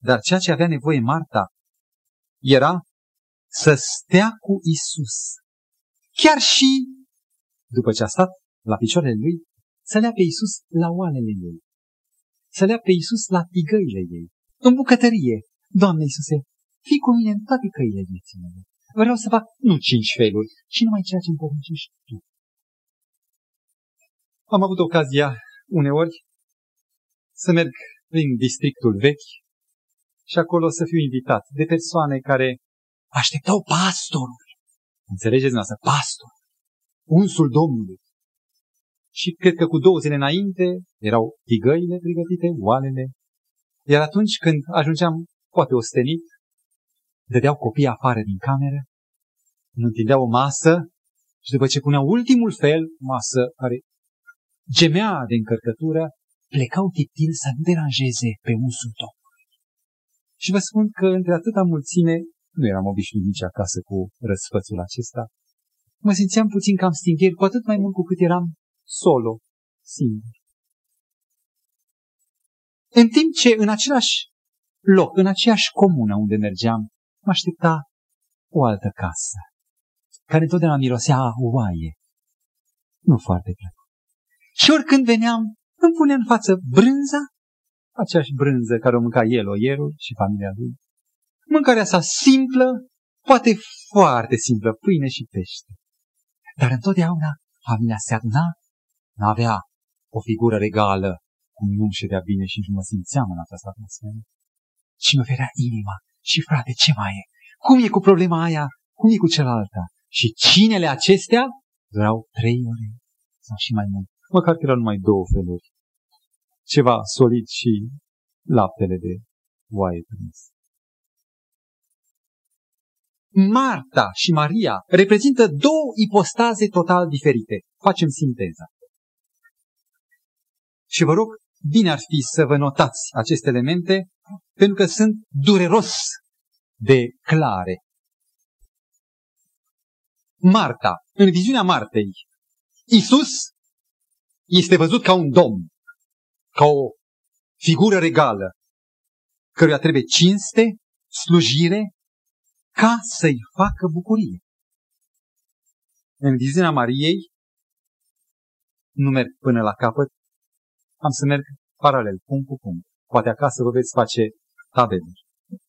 Dar ceea ce avea nevoie Marta era să stea cu Isus. Chiar și după ce a stat la picioarele lui, să lea pe Isus la oalele ei. Să lea pe Isus la tigăile ei. În bucătărie. Doamne Iisuse, fii cu mine în toate căile vieții mele. Vreau să fac nu cinci feluri, ci numai ceea ce îmi poruncești tu. Am avut ocazia uneori să merg prin districtul vechi și acolo să fiu invitat de persoane care așteptau pastorul. Înțelegeți dumneavoastră? Pastor. Unsul Domnului. Și cred că cu două zile înainte erau tigăile pregătite, oalele. Iar atunci când ajungeam poate ostenit, dădeau copiii afară din cameră, îmi întindeau o masă și după ce puneau ultimul fel, masă care gemea de încărcătură, plecau tiptil să nu deranjeze pe unsul Domnului. Și vă spun că între atâta mulțime, nu eram obișnuit nici acasă cu răsfățul acesta, mă simțeam puțin cam stingheri, cu atât mai mult cu cât eram solo, singur. În timp ce în același loc, în aceeași comună unde mergeam, mă aștepta o altă casă, care întotdeauna mirosea a oaie. Nu foarte plăcut. Și oricând veneam, îmi punea în față brânza, aceeași brânză care o mânca el, oierul și familia lui. Mâncarea sa simplă, poate foarte simplă, pâine și pește. Dar întotdeauna familia se aduna, n-avea o figură regală, cum nu ședea bine și nu mă simțeam în această atmosferă. Și mă ferea inima. Și frate, ce mai e? Cum e cu problema aia? Cum e cu cealaltă? Și cinele acestea durau trei ore sau și mai mult. Măcar că erau numai două feluri. Ceva solid și laptele de oaie prins. Marta și Maria reprezintă două ipostaze total diferite. Facem sinteza. Și vă rog, bine ar fi să vă notați aceste elemente, pentru că sunt dureros de clare. Marta, în viziunea Martei, Isus este văzut ca un domn, ca o figură regală, căruia trebuie cinste, slujire, ca să-i facă bucurie. În viziunea Mariei, nu merg până la capăt, Am să merg paralel, punct cu punct. Poate acasă vă veți face tabele.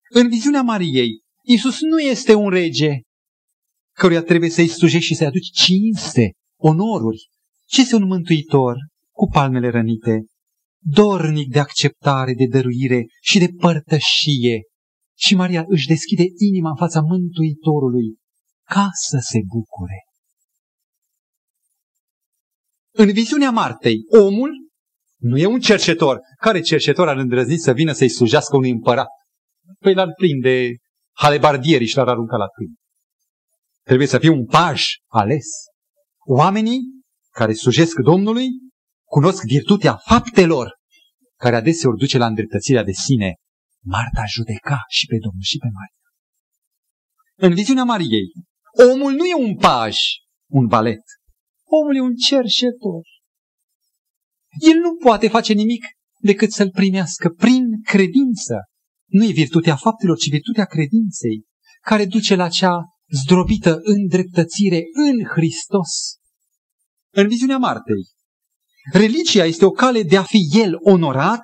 În viziunea Mariei, Iisus nu este un rege căruia trebuie să-i slujești și să-i aduci cinste, onoruri, ce este un mântuitor cu palmele rănite, dornic de acceptare, de dăruire și de părtășie. Și Maria își deschide inima în fața Mântuitorului ca să se bucure. În viziunea Martei, omul nu e un cercetor. Care cercetor ar îndrăzni să vină să-i slujească unui împărat? Păi l-ar prinde halebardierii și l-ar arunca la câini. Trebuie să fie un paj ales. Oamenii care slujesc Domnului cunosc virtutea faptelor care adeseori duce la îndreptățirea de sine. Marta judeca și pe Domnul și pe Maria. În viziunea Mariei, omul nu e un paj, un balet. Omul e un cerșetor. El nu poate face nimic decât să-l primească prin credință. Nu e virtutea faptelor, ci virtutea credinței, care duce la cea zdrobită îndreptățire în Hristos. În viziunea Martei, religia este o cale de a fi el onorat,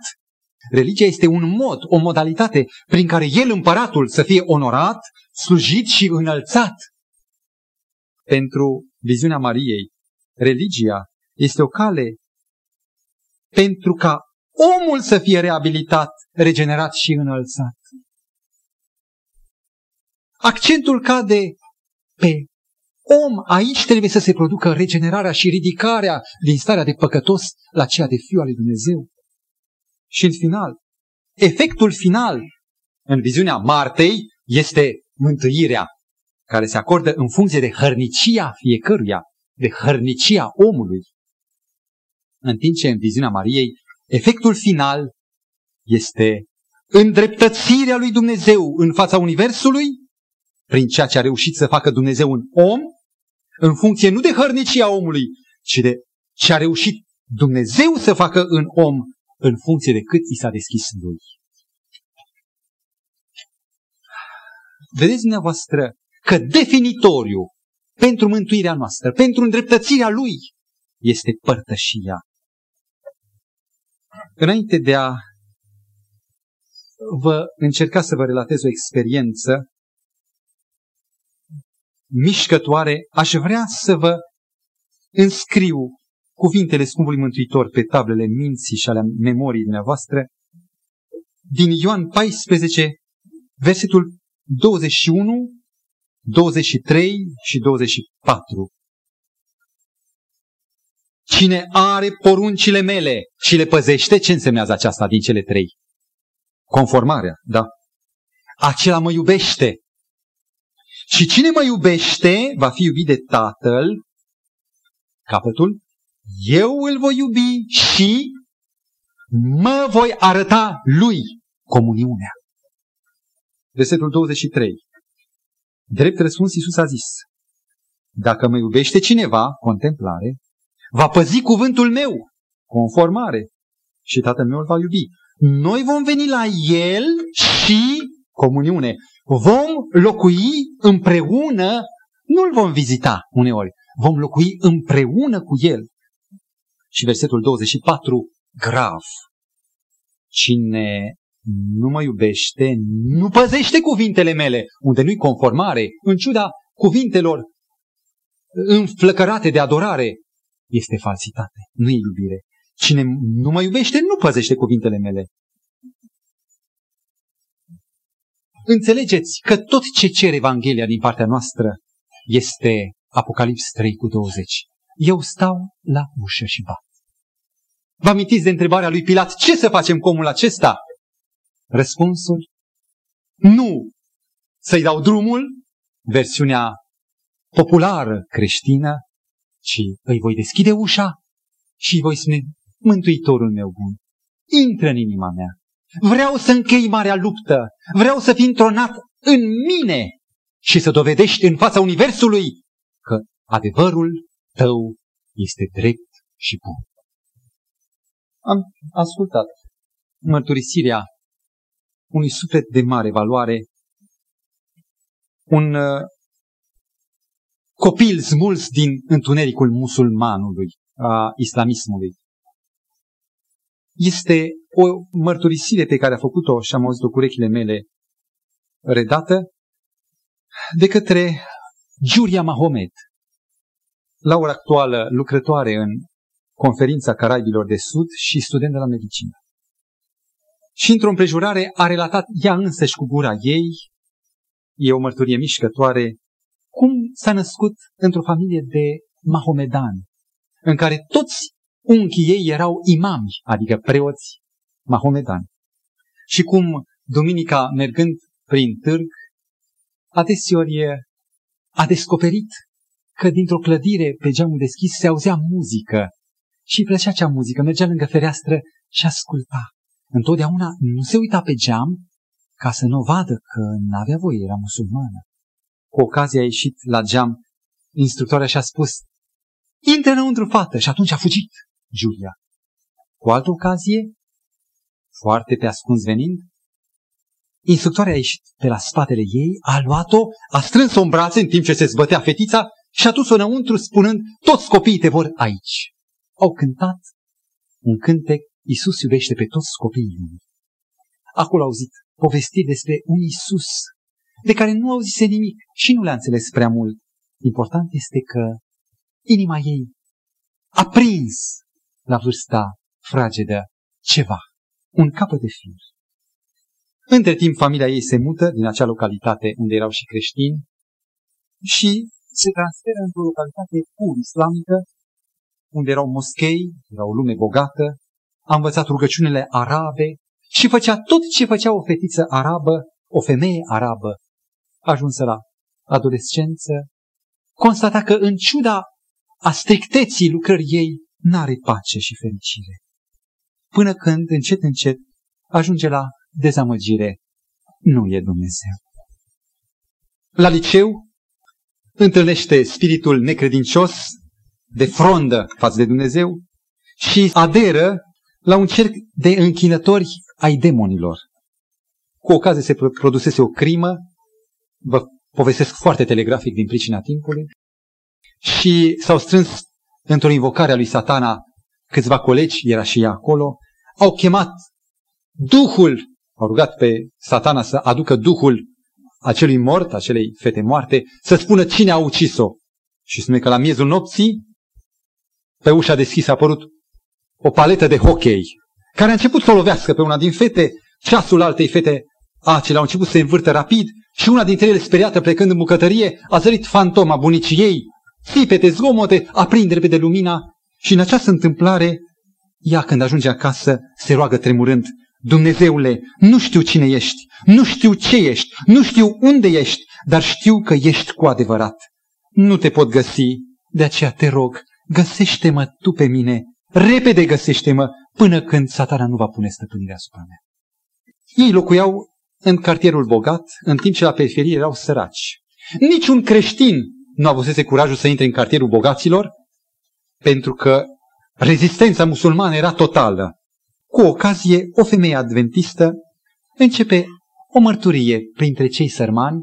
religia este un mod, o modalitate prin care el, împăratul, să fie onorat, slujit și înălțat. Pentru viziunea Mariei, religia este o cale pentru ca omul să fie reabilitat, regenerat și înălțat. Accentul cade pe om. Aici trebuie să se producă regenerarea și ridicarea din starea de păcătos la cea de fiu al lui Dumnezeu. Și în final, efectul final în viziunea Martei este mântuirea care se acordă în funcție de hărnicia fiecăruia, de hărnicia omului. În timp ce în viziunea Mariei, efectul final este îndreptățirea lui Dumnezeu în fața Universului, prin ceea ce a reușit să facă Dumnezeu un om, în funcție nu de hărnicia omului, ci de ce a reușit Dumnezeu să facă în om, în funcție de cât i s-a deschis lui. Vedeți dumneavoastră că definitoriu pentru mântuirea noastră, pentru îndreptățirea lui, este părtășia. Înainte de a vă încerca să vă relatez o experiență mișcătoare, aș vrea să vă înscriu cuvintele Scumpului Mântuitor pe tablele minții și ale memoriei dumneavoastră din Ioan 14, versetul 21, 23 și 24. Cine are poruncile mele și le păzește, ce însemnează aceasta din cele trei? Conformarea, da? Acela mă iubește. Și cine mă iubește va fi iubit de Tatăl, capătul, eu îl voi iubi și mă voi arăta lui comuniunea. Versetul 23. Drept răspuns, Iisus a zis, dacă mă iubește cineva, contemplare, va păzi cuvântul meu, conformare, și tatăl meu îl va iubi. Noi vom veni la el și comuniune. Vom locui împreună, nu-l vom vizita uneori, vom locui împreună cu el. Și versetul 24, grav. Cine nu mă iubește, nu păzește cuvintele mele, unde nu-i conformare, în ciuda cuvintelor înflăcărate de adorare, este falsitate, nu e iubire. Cine nu mă iubește, nu păzește cuvintele mele. Înțelegeți că tot ce cere Evanghelia din partea noastră este Apocalips 3 cu 20. Eu stau la ușă și bat. Vă amintiți de întrebarea lui Pilat, ce să facem cu omul acesta? Răspunsul? Nu să-i dau drumul, versiunea populară creștină, ci îi voi deschide ușa și îi voi spune, Mântuitorul meu bun, intră în inima mea. Vreau să închei marea luptă, vreau să fii întronat în mine și să dovedești în fața Universului că adevărul tău este drept și bun. Am ascultat mărturisirea unui suflet de mare valoare, un uh, copil smuls din întunericul musulmanului, a islamismului. este o mărturisire pe care a făcut-o și am auzit-o cu urechile mele redată de către Giulia Mahomet, la ora actuală lucrătoare în conferința Caraibilor de Sud și student de la medicină. Și într-o împrejurare a relatat ea însăși cu gura ei, e o mărturie mișcătoare, cum s-a născut într-o familie de mahomedani, în care toți unchii ei erau imami, adică preoți mahomedani. Și cum duminica mergând prin târg, adeseori a descoperit că dintr-o clădire pe geamul deschis se auzea muzică și îi plăcea cea muzică, mergea lângă fereastră și asculta. Întotdeauna nu se uita pe geam ca să nu vadă că n-avea voie, era musulmană. Cu ocazia a ieșit la geam, instructoarea și-a spus, intră înăuntru, fată, și atunci a fugit Giulia. Cu altă ocazie, foarte pe ascuns venind, instructoarea a ieșit pe la spatele ei, a luat-o, a strâns-o în brațe în timp ce se zbătea fetița și a dus-o înăuntru spunând, toți copiii te vor aici. Au cântat un cântec, Iisus iubește pe toți copiii lumii. Acolo au auzit povestiri despre un Iisus de care nu auzise nimic și nu le-a înțeles prea mult. Important este că inima ei a prins la vârsta fragedă ceva, un capăt de fir. Între timp, familia ei se mută din acea localitate unde erau și creștini și se transferă într-o localitate pur islamică, unde erau moschei, era o lume bogată, a învățat rugăciunile arabe și făcea tot ce făcea o fetiță arabă, o femeie arabă, ajunsă la adolescență, constata că în ciuda a stricteții lucrării ei, n-are pace și fericire. Până când, încet, încet, ajunge la dezamăgire. Nu e Dumnezeu. La liceu întâlnește spiritul necredincios de frondă față de Dumnezeu și aderă la un cerc de închinători ai demonilor. Cu ocazie se produsese o crimă, vă povestesc foarte telegrafic din pricina timpului, și s-au strâns într-o invocare a lui satana câțiva colegi, era și ea acolo, au chemat Duhul, au rugat pe satana să aducă Duhul acelui mort, acelei fete moarte, să spună cine a ucis-o. Și spune că la miezul nopții, pe ușa deschisă a apărut o paletă de hockey, care a început să o lovească pe una din fete, ceasul altei fete acele au început să se învârte rapid și una dintre ele, speriată plecând în bucătărie, a zărit fantoma bunicii ei, țipete, zgomote, aprinde repede lumina și în această întâmplare, ea când ajunge acasă, se roagă tremurând, Dumnezeule, nu știu cine ești, nu știu ce ești, nu știu unde ești, dar știu că ești cu adevărat. Nu te pot găsi, de aceea te rog, găsește-mă tu pe mine, repede găsește-mă, până când satana nu va pune stăpânirea asupra mea. Ei locuiau în cartierul bogat, în timp ce la periferie erau săraci. Niciun creștin nu avusese curajul să intre în cartierul bogaților, pentru că rezistența musulmană era totală. Cu ocazie, o femeie adventistă începe o mărturie printre cei sărmani,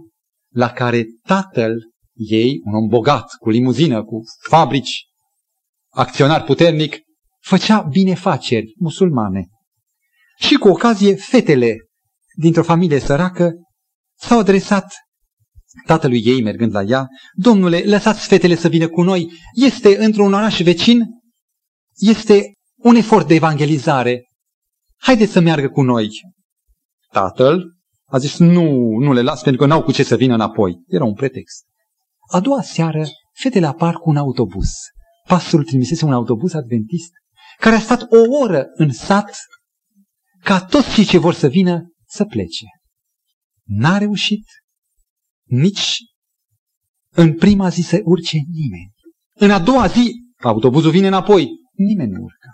la care tatăl ei, un om bogat, cu limuzină, cu fabrici, acționar puternic, făcea binefaceri musulmane. Și cu ocazie, fetele dintr-o familie săracă s-au adresat tatălui ei mergând la ea, Domnule, lăsați fetele să vină cu noi, este într-un oraș vecin, este un efort de evangelizare, haideți să meargă cu noi. Tatăl a zis, nu, nu le las pentru că n-au cu ce să vină înapoi. Era un pretext. A doua seară, fetele apar cu un autobuz. Pastorul trimisese un autobuz adventist care a stat o oră în sat ca toți cei ce vor să vină să plece. N-a reușit nici în prima zi să urce nimeni. În a doua zi, autobuzul vine înapoi, nimeni nu urcă.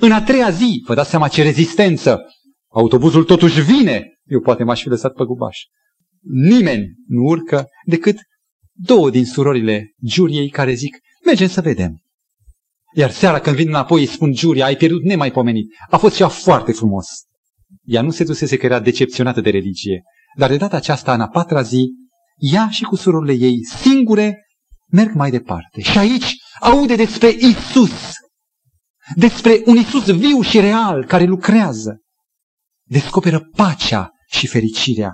În a treia zi, vă dați seama ce rezistență, autobuzul totuși vine, eu poate m-aș fi lăsat pe gubaș. Nimeni nu urcă decât două din surorile juriei care zic, mergem să vedem. Iar seara când vin înapoi îi spun Giuria, ai pierdut nemaipomenit. A fost ceva foarte frumos. Ea nu se dusese că era decepționată de religie, dar de data aceasta, în a patra zi, ea și cu surorile ei singure merg mai departe. Și aici aude despre Isus, despre un Isus viu și real care lucrează. Descoperă pacea și fericirea.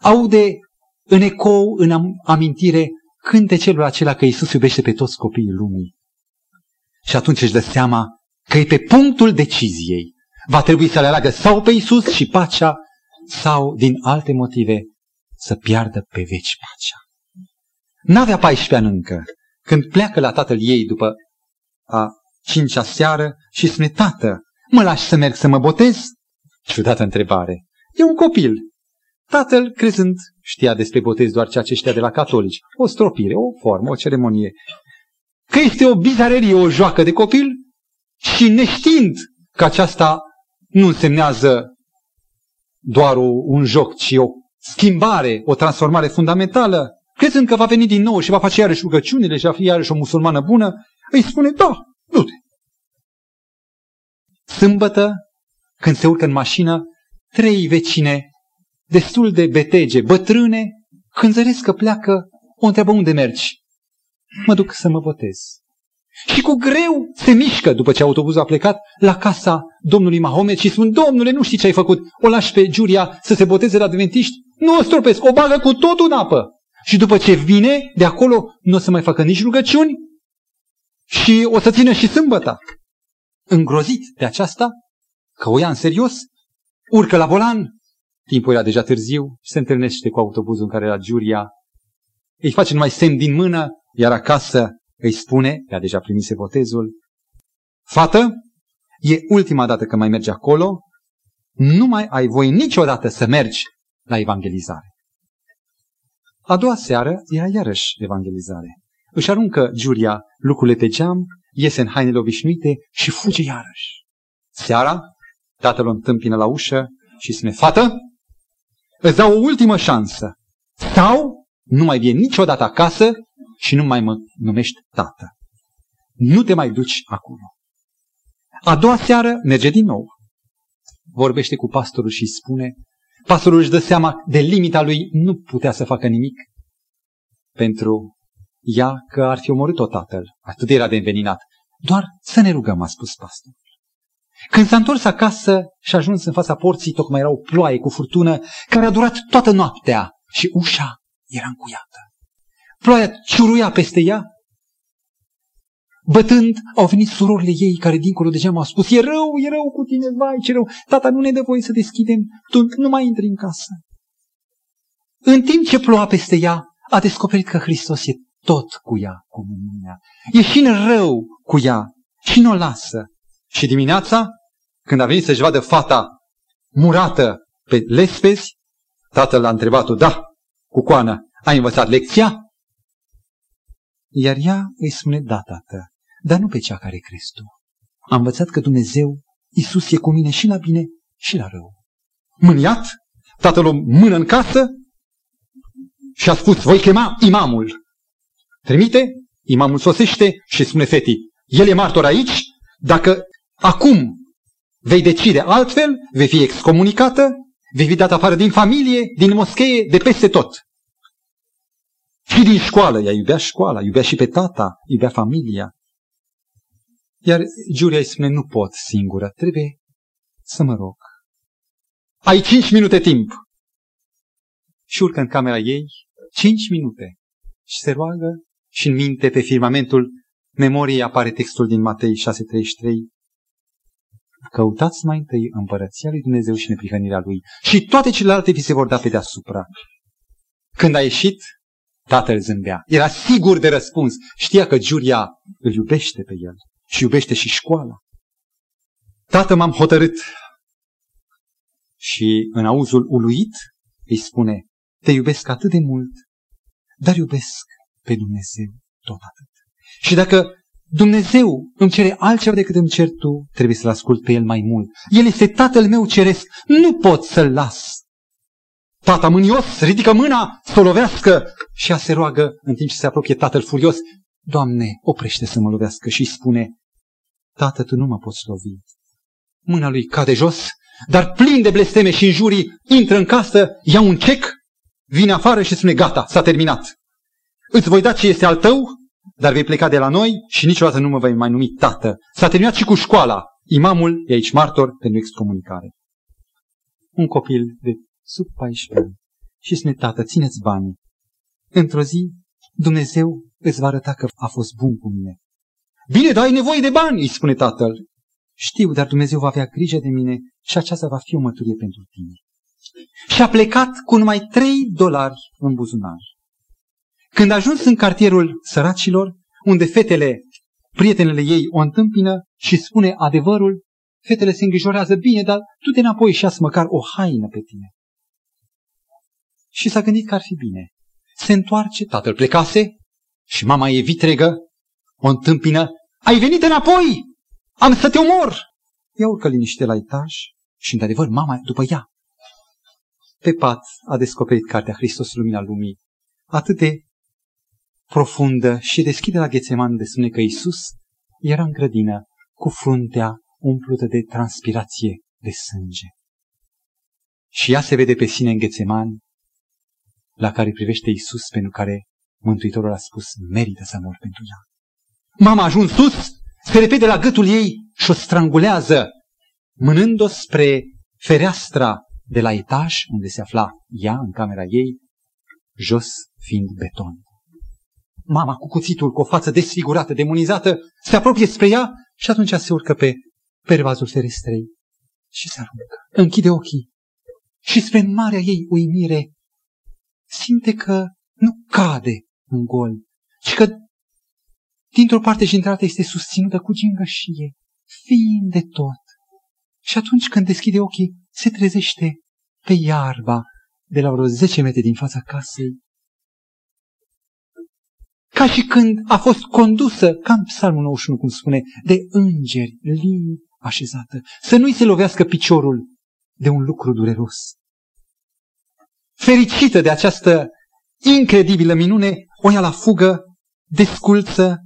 Aude în ecou, în amintire, celul acela că Isus iubește pe toți copiii lumii. Și atunci își dă seama că e pe punctul deciziei. Va trebui să le aleagă sau pe Isus și pacea, sau din alte motive să piardă pe veci pacea. N-avea 14 ani încă, când pleacă la tatăl ei după a cincea seară și spune, tată, mă lași să merg să mă botez? Ciudată întrebare. E un copil. Tatăl, crezând, știa despre botez doar ceea ce știa de la catolici. O stropire, o formă, o ceremonie. Că este o bizarerie, o joacă de copil și neștiind că aceasta nu însemnează doar un joc, ci o schimbare, o transformare fundamentală, crezând că va veni din nou și va face iarăși rugăciunile și va fi iarăși o musulmană bună, îi spune, da, du-te. Sâmbătă, când se urcă în mașină, trei vecine, destul de betege, bătrâne, când zăresc că pleacă, o întreabă unde mergi. Mă duc să mă botez. Și cu greu se mișcă după ce autobuzul a plecat la casa domnului Mahomet și spun, domnule, nu știi ce ai făcut, o lași pe Giulia să se boteze la adventiști? Nu o stropesc, o bagă cu totul în apă. Și după ce vine, de acolo nu o să mai facă nici rugăciuni și o să țină și sâmbăta. Îngrozit de aceasta, că o ia în serios, urcă la volan, timpul era deja târziu și se întâlnește cu autobuzul în care era Giulia, îi face numai semn din mână, iar acasă îi spune, ea deja primise botezul, Fată, e ultima dată că mai mergi acolo, nu mai ai voie niciodată să mergi la evangelizare. A doua seară era iarăși evangelizare. Își aruncă Giulia lucrurile pe geam, iese în hainele obișnuite și fuge iarăși. Seara, tatăl o întâmpină la ușă și spune, Fată, îți dau o ultimă șansă. Sau nu mai vii niciodată acasă și nu mai mă numești tată. Nu te mai duci acolo. A doua seară merge din nou. Vorbește cu pastorul și spune, pastorul își dă seama de limita lui, nu putea să facă nimic pentru ea că ar fi omorât-o tatăl. Atât era de înveninat. Doar să ne rugăm, a spus pastorul. Când s-a întors acasă și a ajuns în fața porții, tocmai era o ploaie cu furtună care a durat toată noaptea și ușa era încuiată. Ploaia ciuruia peste ea. Bătând, au venit surorile ei care dincolo de geam au spus, e rău, e rău cu tine, vai, ce rău, tata nu ne dă voie să deschidem, tu nu mai intri în casă. În timp ce ploua peste ea, a descoperit că Hristos e tot cu ea, cu mânia. E și în rău cu ea și nu o lasă. Și dimineața, când a venit să-și vadă fata murată pe lespezi, tatăl a întrebat-o, da, cu coană, ai învățat lecția? Iar ea îi spune, da, tată, dar nu pe cea care crezi tu. Am învățat că Dumnezeu, Iisus e cu mine și la bine și la rău. Mâniat, tatăl o mână în casă și a spus, voi chema imamul. Trimite, imamul sosește și spune fetii, el e martor aici, dacă acum vei decide altfel, vei fi excomunicată, vei fi dat afară din familie, din moschee, de peste tot. Și din școală, ea iubea școala, iubea și pe tata, iubea familia. Iar Giulia îi spune, nu pot singură, trebuie să mă rog. Ai cinci minute timp. Și urcă în camera ei, cinci minute. Și se roagă și în minte pe firmamentul memoriei apare textul din Matei 6.33. Căutați mai întâi împărăția lui Dumnezeu și neprihănirea lui și toate celelalte vi se vor da pe deasupra. Când a ieșit, tatăl zâmbea. Era sigur de răspuns. Știa că Giulia îl iubește pe el și iubește și școala. Tată, m-am hotărât. Și în auzul uluit îi spune, te iubesc atât de mult, dar iubesc pe Dumnezeu tot atât. Și dacă Dumnezeu îmi cere altceva decât îmi cer tu, trebuie să-L ascult pe El mai mult. El este Tatăl meu ceresc, nu pot să-L las. Tata mânios ridică mâna să o lovească și a se roagă în timp ce se apropie tatăl furios. Doamne, oprește să mă lovească și spune, Tată, tu nu mă poți lovi. Mâna lui cade jos, dar plin de blesteme și înjurii, intră în casă, ia un cec, vine afară și spune, gata, s-a terminat. Îți voi da ce este al tău, dar vei pleca de la noi și niciodată nu mă vei mai numi tată. S-a terminat și cu școala. Imamul e aici martor pentru excomunicare. Un copil de sub 14 ani și spune, tată, țineți banii. Într-o zi, Dumnezeu îți va arăta că a fost bun cu mine. Bine, dar ai nevoie de bani, îi spune tatăl. Știu, dar Dumnezeu va avea grijă de mine și aceasta va fi o măturie pentru tine. Și a plecat cu numai trei dolari în buzunar. Când a ajuns în cartierul săracilor, unde fetele, prietenele ei o întâmpină și spune adevărul, fetele se îngrijorează, bine, dar tu te înapoi și ați măcar o haină pe tine. Și s-a gândit că ar fi bine. Se întoarce, tatăl plecase și mama e vitregă, o întâmpină, ai venit înapoi! Am să te omor! Ea urcă liniște la etaj și, într-adevăr, mama după ea. Pe pat a descoperit cartea Hristos Lumina Lumii, atât de profundă și deschide la Ghețeman de spune că Iisus era în grădină cu fruntea umplută de transpirație de sânge. Și ea se vede pe sine în Ghețeman, la care privește Iisus pentru care Mântuitorul a spus, merită să mor pentru ea. Mama a ajuns sus, se repede la gâtul ei și o strangulează, mânând-o spre fereastra de la etaj unde se afla ea în camera ei, jos fiind beton. Mama cu cuțitul, cu o față desfigurată, demonizată, se apropie spre ea și atunci se urcă pe pervazul ferestrei și se aruncă. Închide ochii și spre marea ei uimire simte că nu cade în gol, ci că dintr-o parte și într-alta este susținută cu gingășie, fiind de tot. Și atunci când deschide ochii, se trezește pe iarba de la vreo 10 metri din fața casei. Ca și când a fost condusă, ca în psalmul 91, cum spune, de îngeri, lini așezată, să nu-i se lovească piciorul de un lucru dureros. Fericită de această incredibilă minune, o ia la fugă, desculță,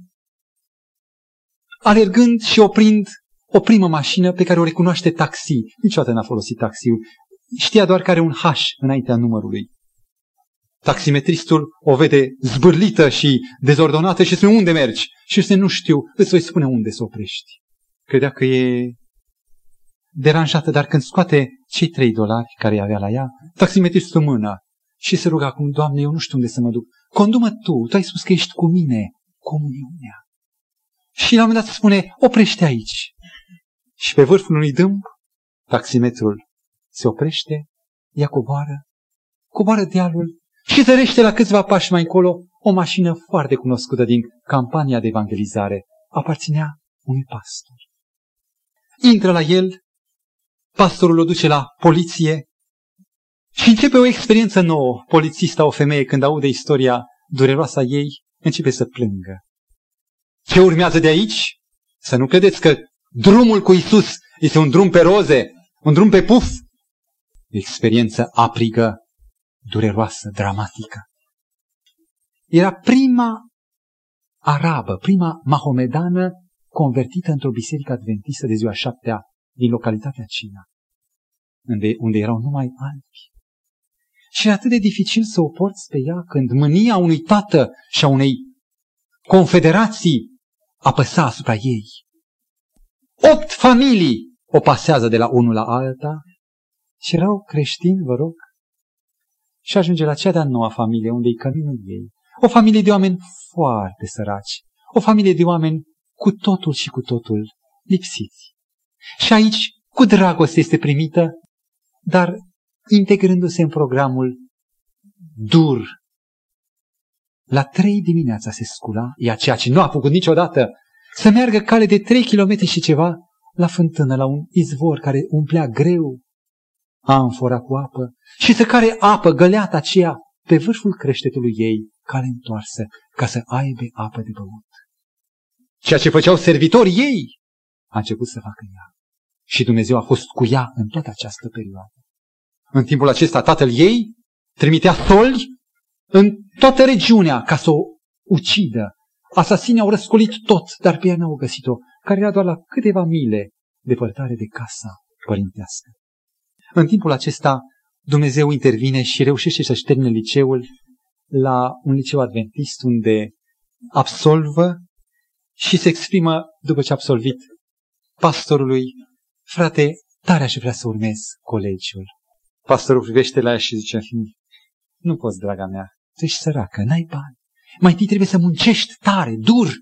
alergând și oprind o primă mașină pe care o recunoaște taxi. Niciodată n-a folosit taxiul. Știa doar că are un H înaintea numărului. Taximetristul o vede zbârlită și dezordonată și spune unde mergi? Și spune nu știu, îți voi spune unde să oprești. Credea că e deranjată, dar când scoate cei trei dolari care avea la ea, taximetristul mâna și se ruga acum, Doamne, eu nu știu unde să mă duc. Condumă Tu, Tu ai spus că ești cu mine, comuniunea. Și la un moment dat spune, oprește aici. Și pe vârful unui dâmb, taximetrul se oprește, ea coboară, coboară dealul și zărește la câțiva pași mai încolo o mașină foarte cunoscută din campania de evangelizare. Aparținea unui pastor. Intră la el, pastorul o duce la poliție și începe o experiență nouă. Polițista, o femeie, când aude istoria dureroasă a ei, începe să plângă. Ce urmează de aici? Să nu credeți că drumul cu Isus este un drum pe roze, un drum pe puf. Experiență aprigă, dureroasă, dramatică. Era prima arabă, prima mahomedană convertită într-o biserică adventistă de ziua șaptea din localitatea Cina, unde, unde erau numai albi. Și e atât de dificil să o porți pe ea când mânia unui tată și a unei confederații apăsa asupra ei. Opt familii o pasează de la unul la alta și erau creștini, vă rog, și ajunge la cea de-a noua familie, unde e căminul ei. O familie de oameni foarte săraci, o familie de oameni cu totul și cu totul lipsiți. Și aici, cu dragoste este primită, dar integrându-se în programul dur. La trei dimineața se scula, ea ceea ce nu a făcut niciodată, să meargă cale de trei kilometri și ceva la fântână, la un izvor care umplea greu amfora cu apă și să care apă, găleata aceea, pe vârful creștetului ei, cale întoarsă, ca să aibă apă de băut. Ceea ce făceau servitorii ei, a început să facă ea. Și Dumnezeu a fost cu ea în toată această perioadă. În timpul acesta, tatăl ei trimitea soli în toată regiunea ca să o ucidă. Asasinii au răscolit tot, dar pe ea n-au găsit-o, care era doar la câteva mile depărtare de casa părintească. În timpul acesta, Dumnezeu intervine și reușește să-și termine liceul la un liceu adventist unde absolvă și se exprimă după ce a absolvit pastorului, frate, tare aș vrea să urmez colegiul. Pastorul privește la ea și zice, nu poți, draga mea, tu ești săracă, n-ai bani. Mai întâi trebuie să muncești tare, dur,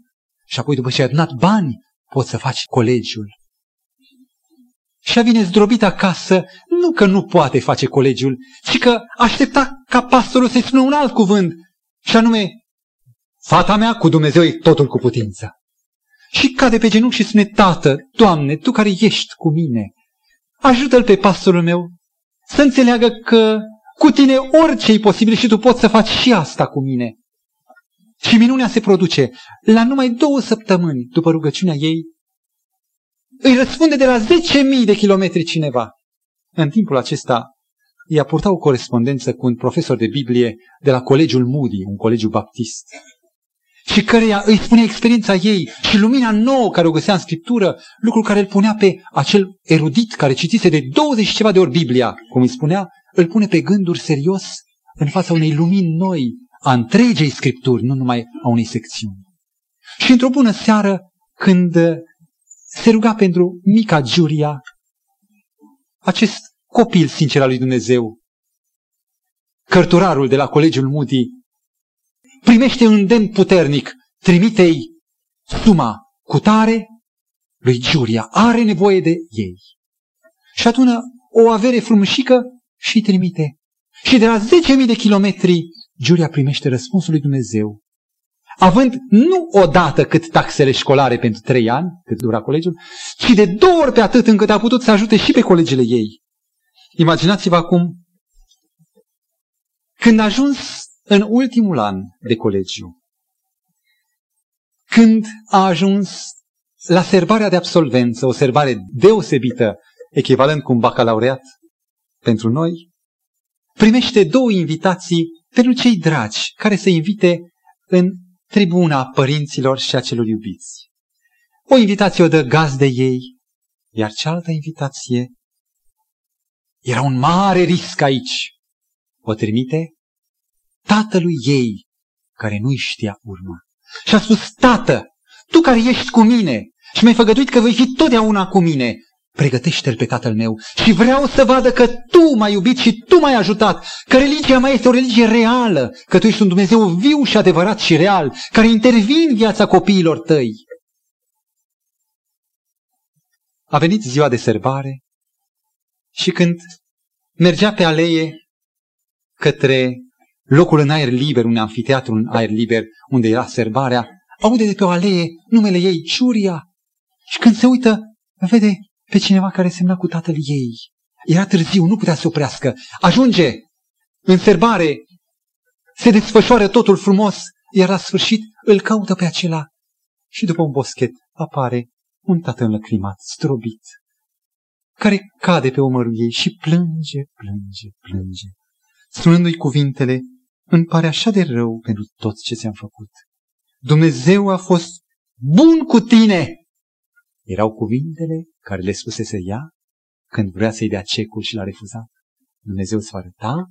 și apoi după ce ai adunat bani, poți să faci colegiul. Și a vine zdrobit acasă, nu că nu poate face colegiul, ci că aștepta ca pastorul să-i spună un alt cuvânt, și anume, fata mea cu Dumnezeu e totul cu putință. Și cade pe genunchi și spune, Tată, Doamne, Tu care ești cu mine, ajută-l pe pastorul meu să înțeleagă că cu tine orice e posibil și tu poți să faci și asta cu mine. Și minunea se produce. La numai două săptămâni după rugăciunea ei, îi răspunde de la 10.000 de kilometri cineva. În timpul acesta, ea purta o corespondență cu un profesor de Biblie de la Colegiul Moody, un colegiu baptist și căreia îi spune experiența ei și lumina nouă care o găsea în Scriptură, lucru care îl punea pe acel erudit care citise de 20 ceva de ori Biblia, cum îi spunea, îl pune pe gânduri serios în fața unei lumini noi a întregei Scripturi, nu numai a unei secțiuni. Și într-o bună seară, când se ruga pentru mica Giuria, acest copil sincer al lui Dumnezeu, cărturarul de la Colegiul Moody, primește un îndemn puternic, trimite-i suma cu tare lui Giuria, are nevoie de ei. Și atunci o avere frumușică și trimite. Și de la 10.000 de kilometri, Giuria primește răspunsul lui Dumnezeu, având nu odată cât taxele școlare pentru trei ani, cât dura colegiul, ci de două ori pe atât încât a putut să ajute și pe colegele ei. Imaginați-vă acum, când a ajuns în ultimul an de colegiu, când a ajuns la serbarea de absolvență, o serbare deosebită, echivalent cu un bacalaureat pentru noi, primește două invitații pentru cei dragi care să invite în tribuna părinților și a celor iubiți. O invitație o dă gazde ei, iar cealaltă invitație era un mare risc aici. O trimite tatălui ei, care nu-i știa urma. Și a spus, tată, tu care ești cu mine și mi-ai făgăduit că vei fi totdeauna cu mine, pregătește-l pe tatăl meu și vreau să vadă că tu m-ai iubit și tu m-ai ajutat, că religia mea este o religie reală, că tu ești un Dumnezeu viu și adevărat și real, care intervine în viața copiilor tăi. A venit ziua de serbare și când mergea pe alee către locul în aer liber, un amfiteatru în aer liber, unde era serbarea, aude de pe o alee numele ei, Ciuria. Și când se uită, vede pe cineva care semna cu tatăl ei. Era târziu, nu putea să oprească. Ajunge în serbare, se desfășoară totul frumos, iar la sfârșit îl caută pe acela. Și după un boschet apare un tată înlăcrimat, strobit, care cade pe umărul ei și plânge, plânge, plânge, spunându-i cuvintele îmi pare așa de rău pentru tot ce ți-am făcut. Dumnezeu a fost bun cu tine! Erau cuvintele care le spusese ea când vrea să-i dea cecul și l-a refuzat. Dumnezeu să arăta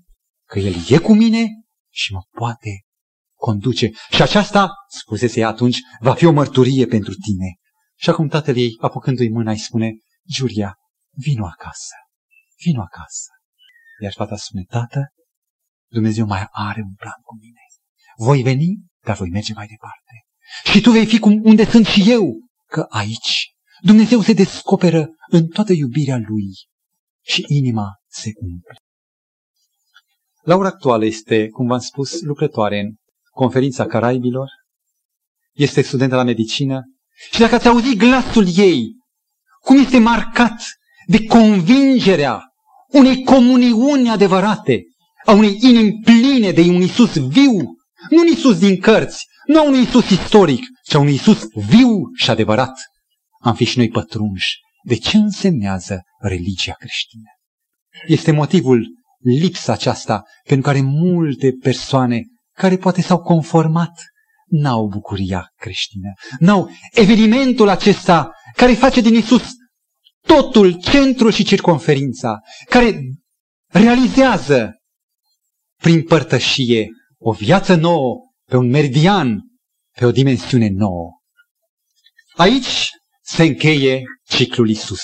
că El e cu mine și mă poate conduce. Și aceasta, spusese ea atunci, va fi o mărturie pentru tine. Și acum tatăl ei, apucându-i mâna, îi spune, Julia, vino acasă, vino acasă. Iar fata spune, tată, Dumnezeu mai are un plan cu mine. Voi veni, dar voi merge mai departe. Și tu vei fi cum unde sunt și eu, că aici Dumnezeu se descoperă în toată iubirea Lui și inima se umple. La ora actuală este, cum v-am spus, lucrătoare în conferința Caraibilor, este studentă la medicină și dacă ați auzit glasul ei, cum este marcat de convingerea unei comuniuni adevărate, a unei inimi pline de un Isus viu, nu un Isus din cărți, nu a unui Isus istoric, ci a unui Isus viu și adevărat. Am fi și noi pătrunși de ce însemnează religia creștină. Este motivul lipsa aceasta pentru care multe persoane care poate s-au conformat n-au bucuria creștină, n-au evenimentul acesta care face din Isus totul, centrul și circonferința, care realizează prin părtășie o viață nouă pe un meridian pe o dimensiune nouă. Aici se încheie ciclul Isus.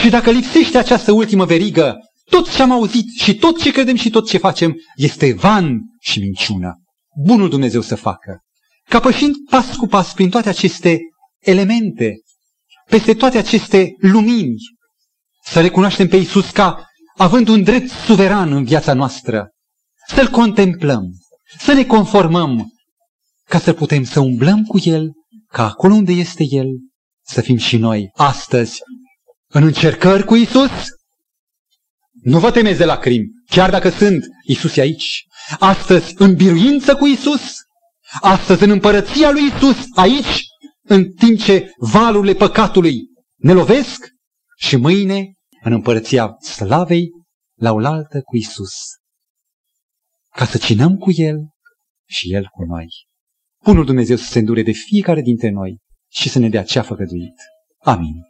Și dacă lipsește această ultimă verigă, tot ce am auzit și tot ce credem și tot ce facem este van și minciună. Bunul Dumnezeu să facă. Ca pășind pas cu pas prin toate aceste elemente, peste toate aceste lumini, să recunoaștem pe Isus ca având un drept suveran în viața noastră, să-L contemplăm, să ne conformăm, ca să putem să umblăm cu El, ca acolo unde este El, să fim și noi astăzi în încercări cu Isus. Nu vă temeți de lacrimi, chiar dacă sunt Isus aici. Astăzi în biruință cu Isus, astăzi în împărăția lui Isus, aici, în timp ce valurile păcatului ne lovesc și mâine în împărăția slavei la oaltă cu Isus. Ca să cinăm cu El și El cu noi. Bunul Dumnezeu să se îndure de fiecare dintre noi și să ne dea ce a făgăduit. Amin.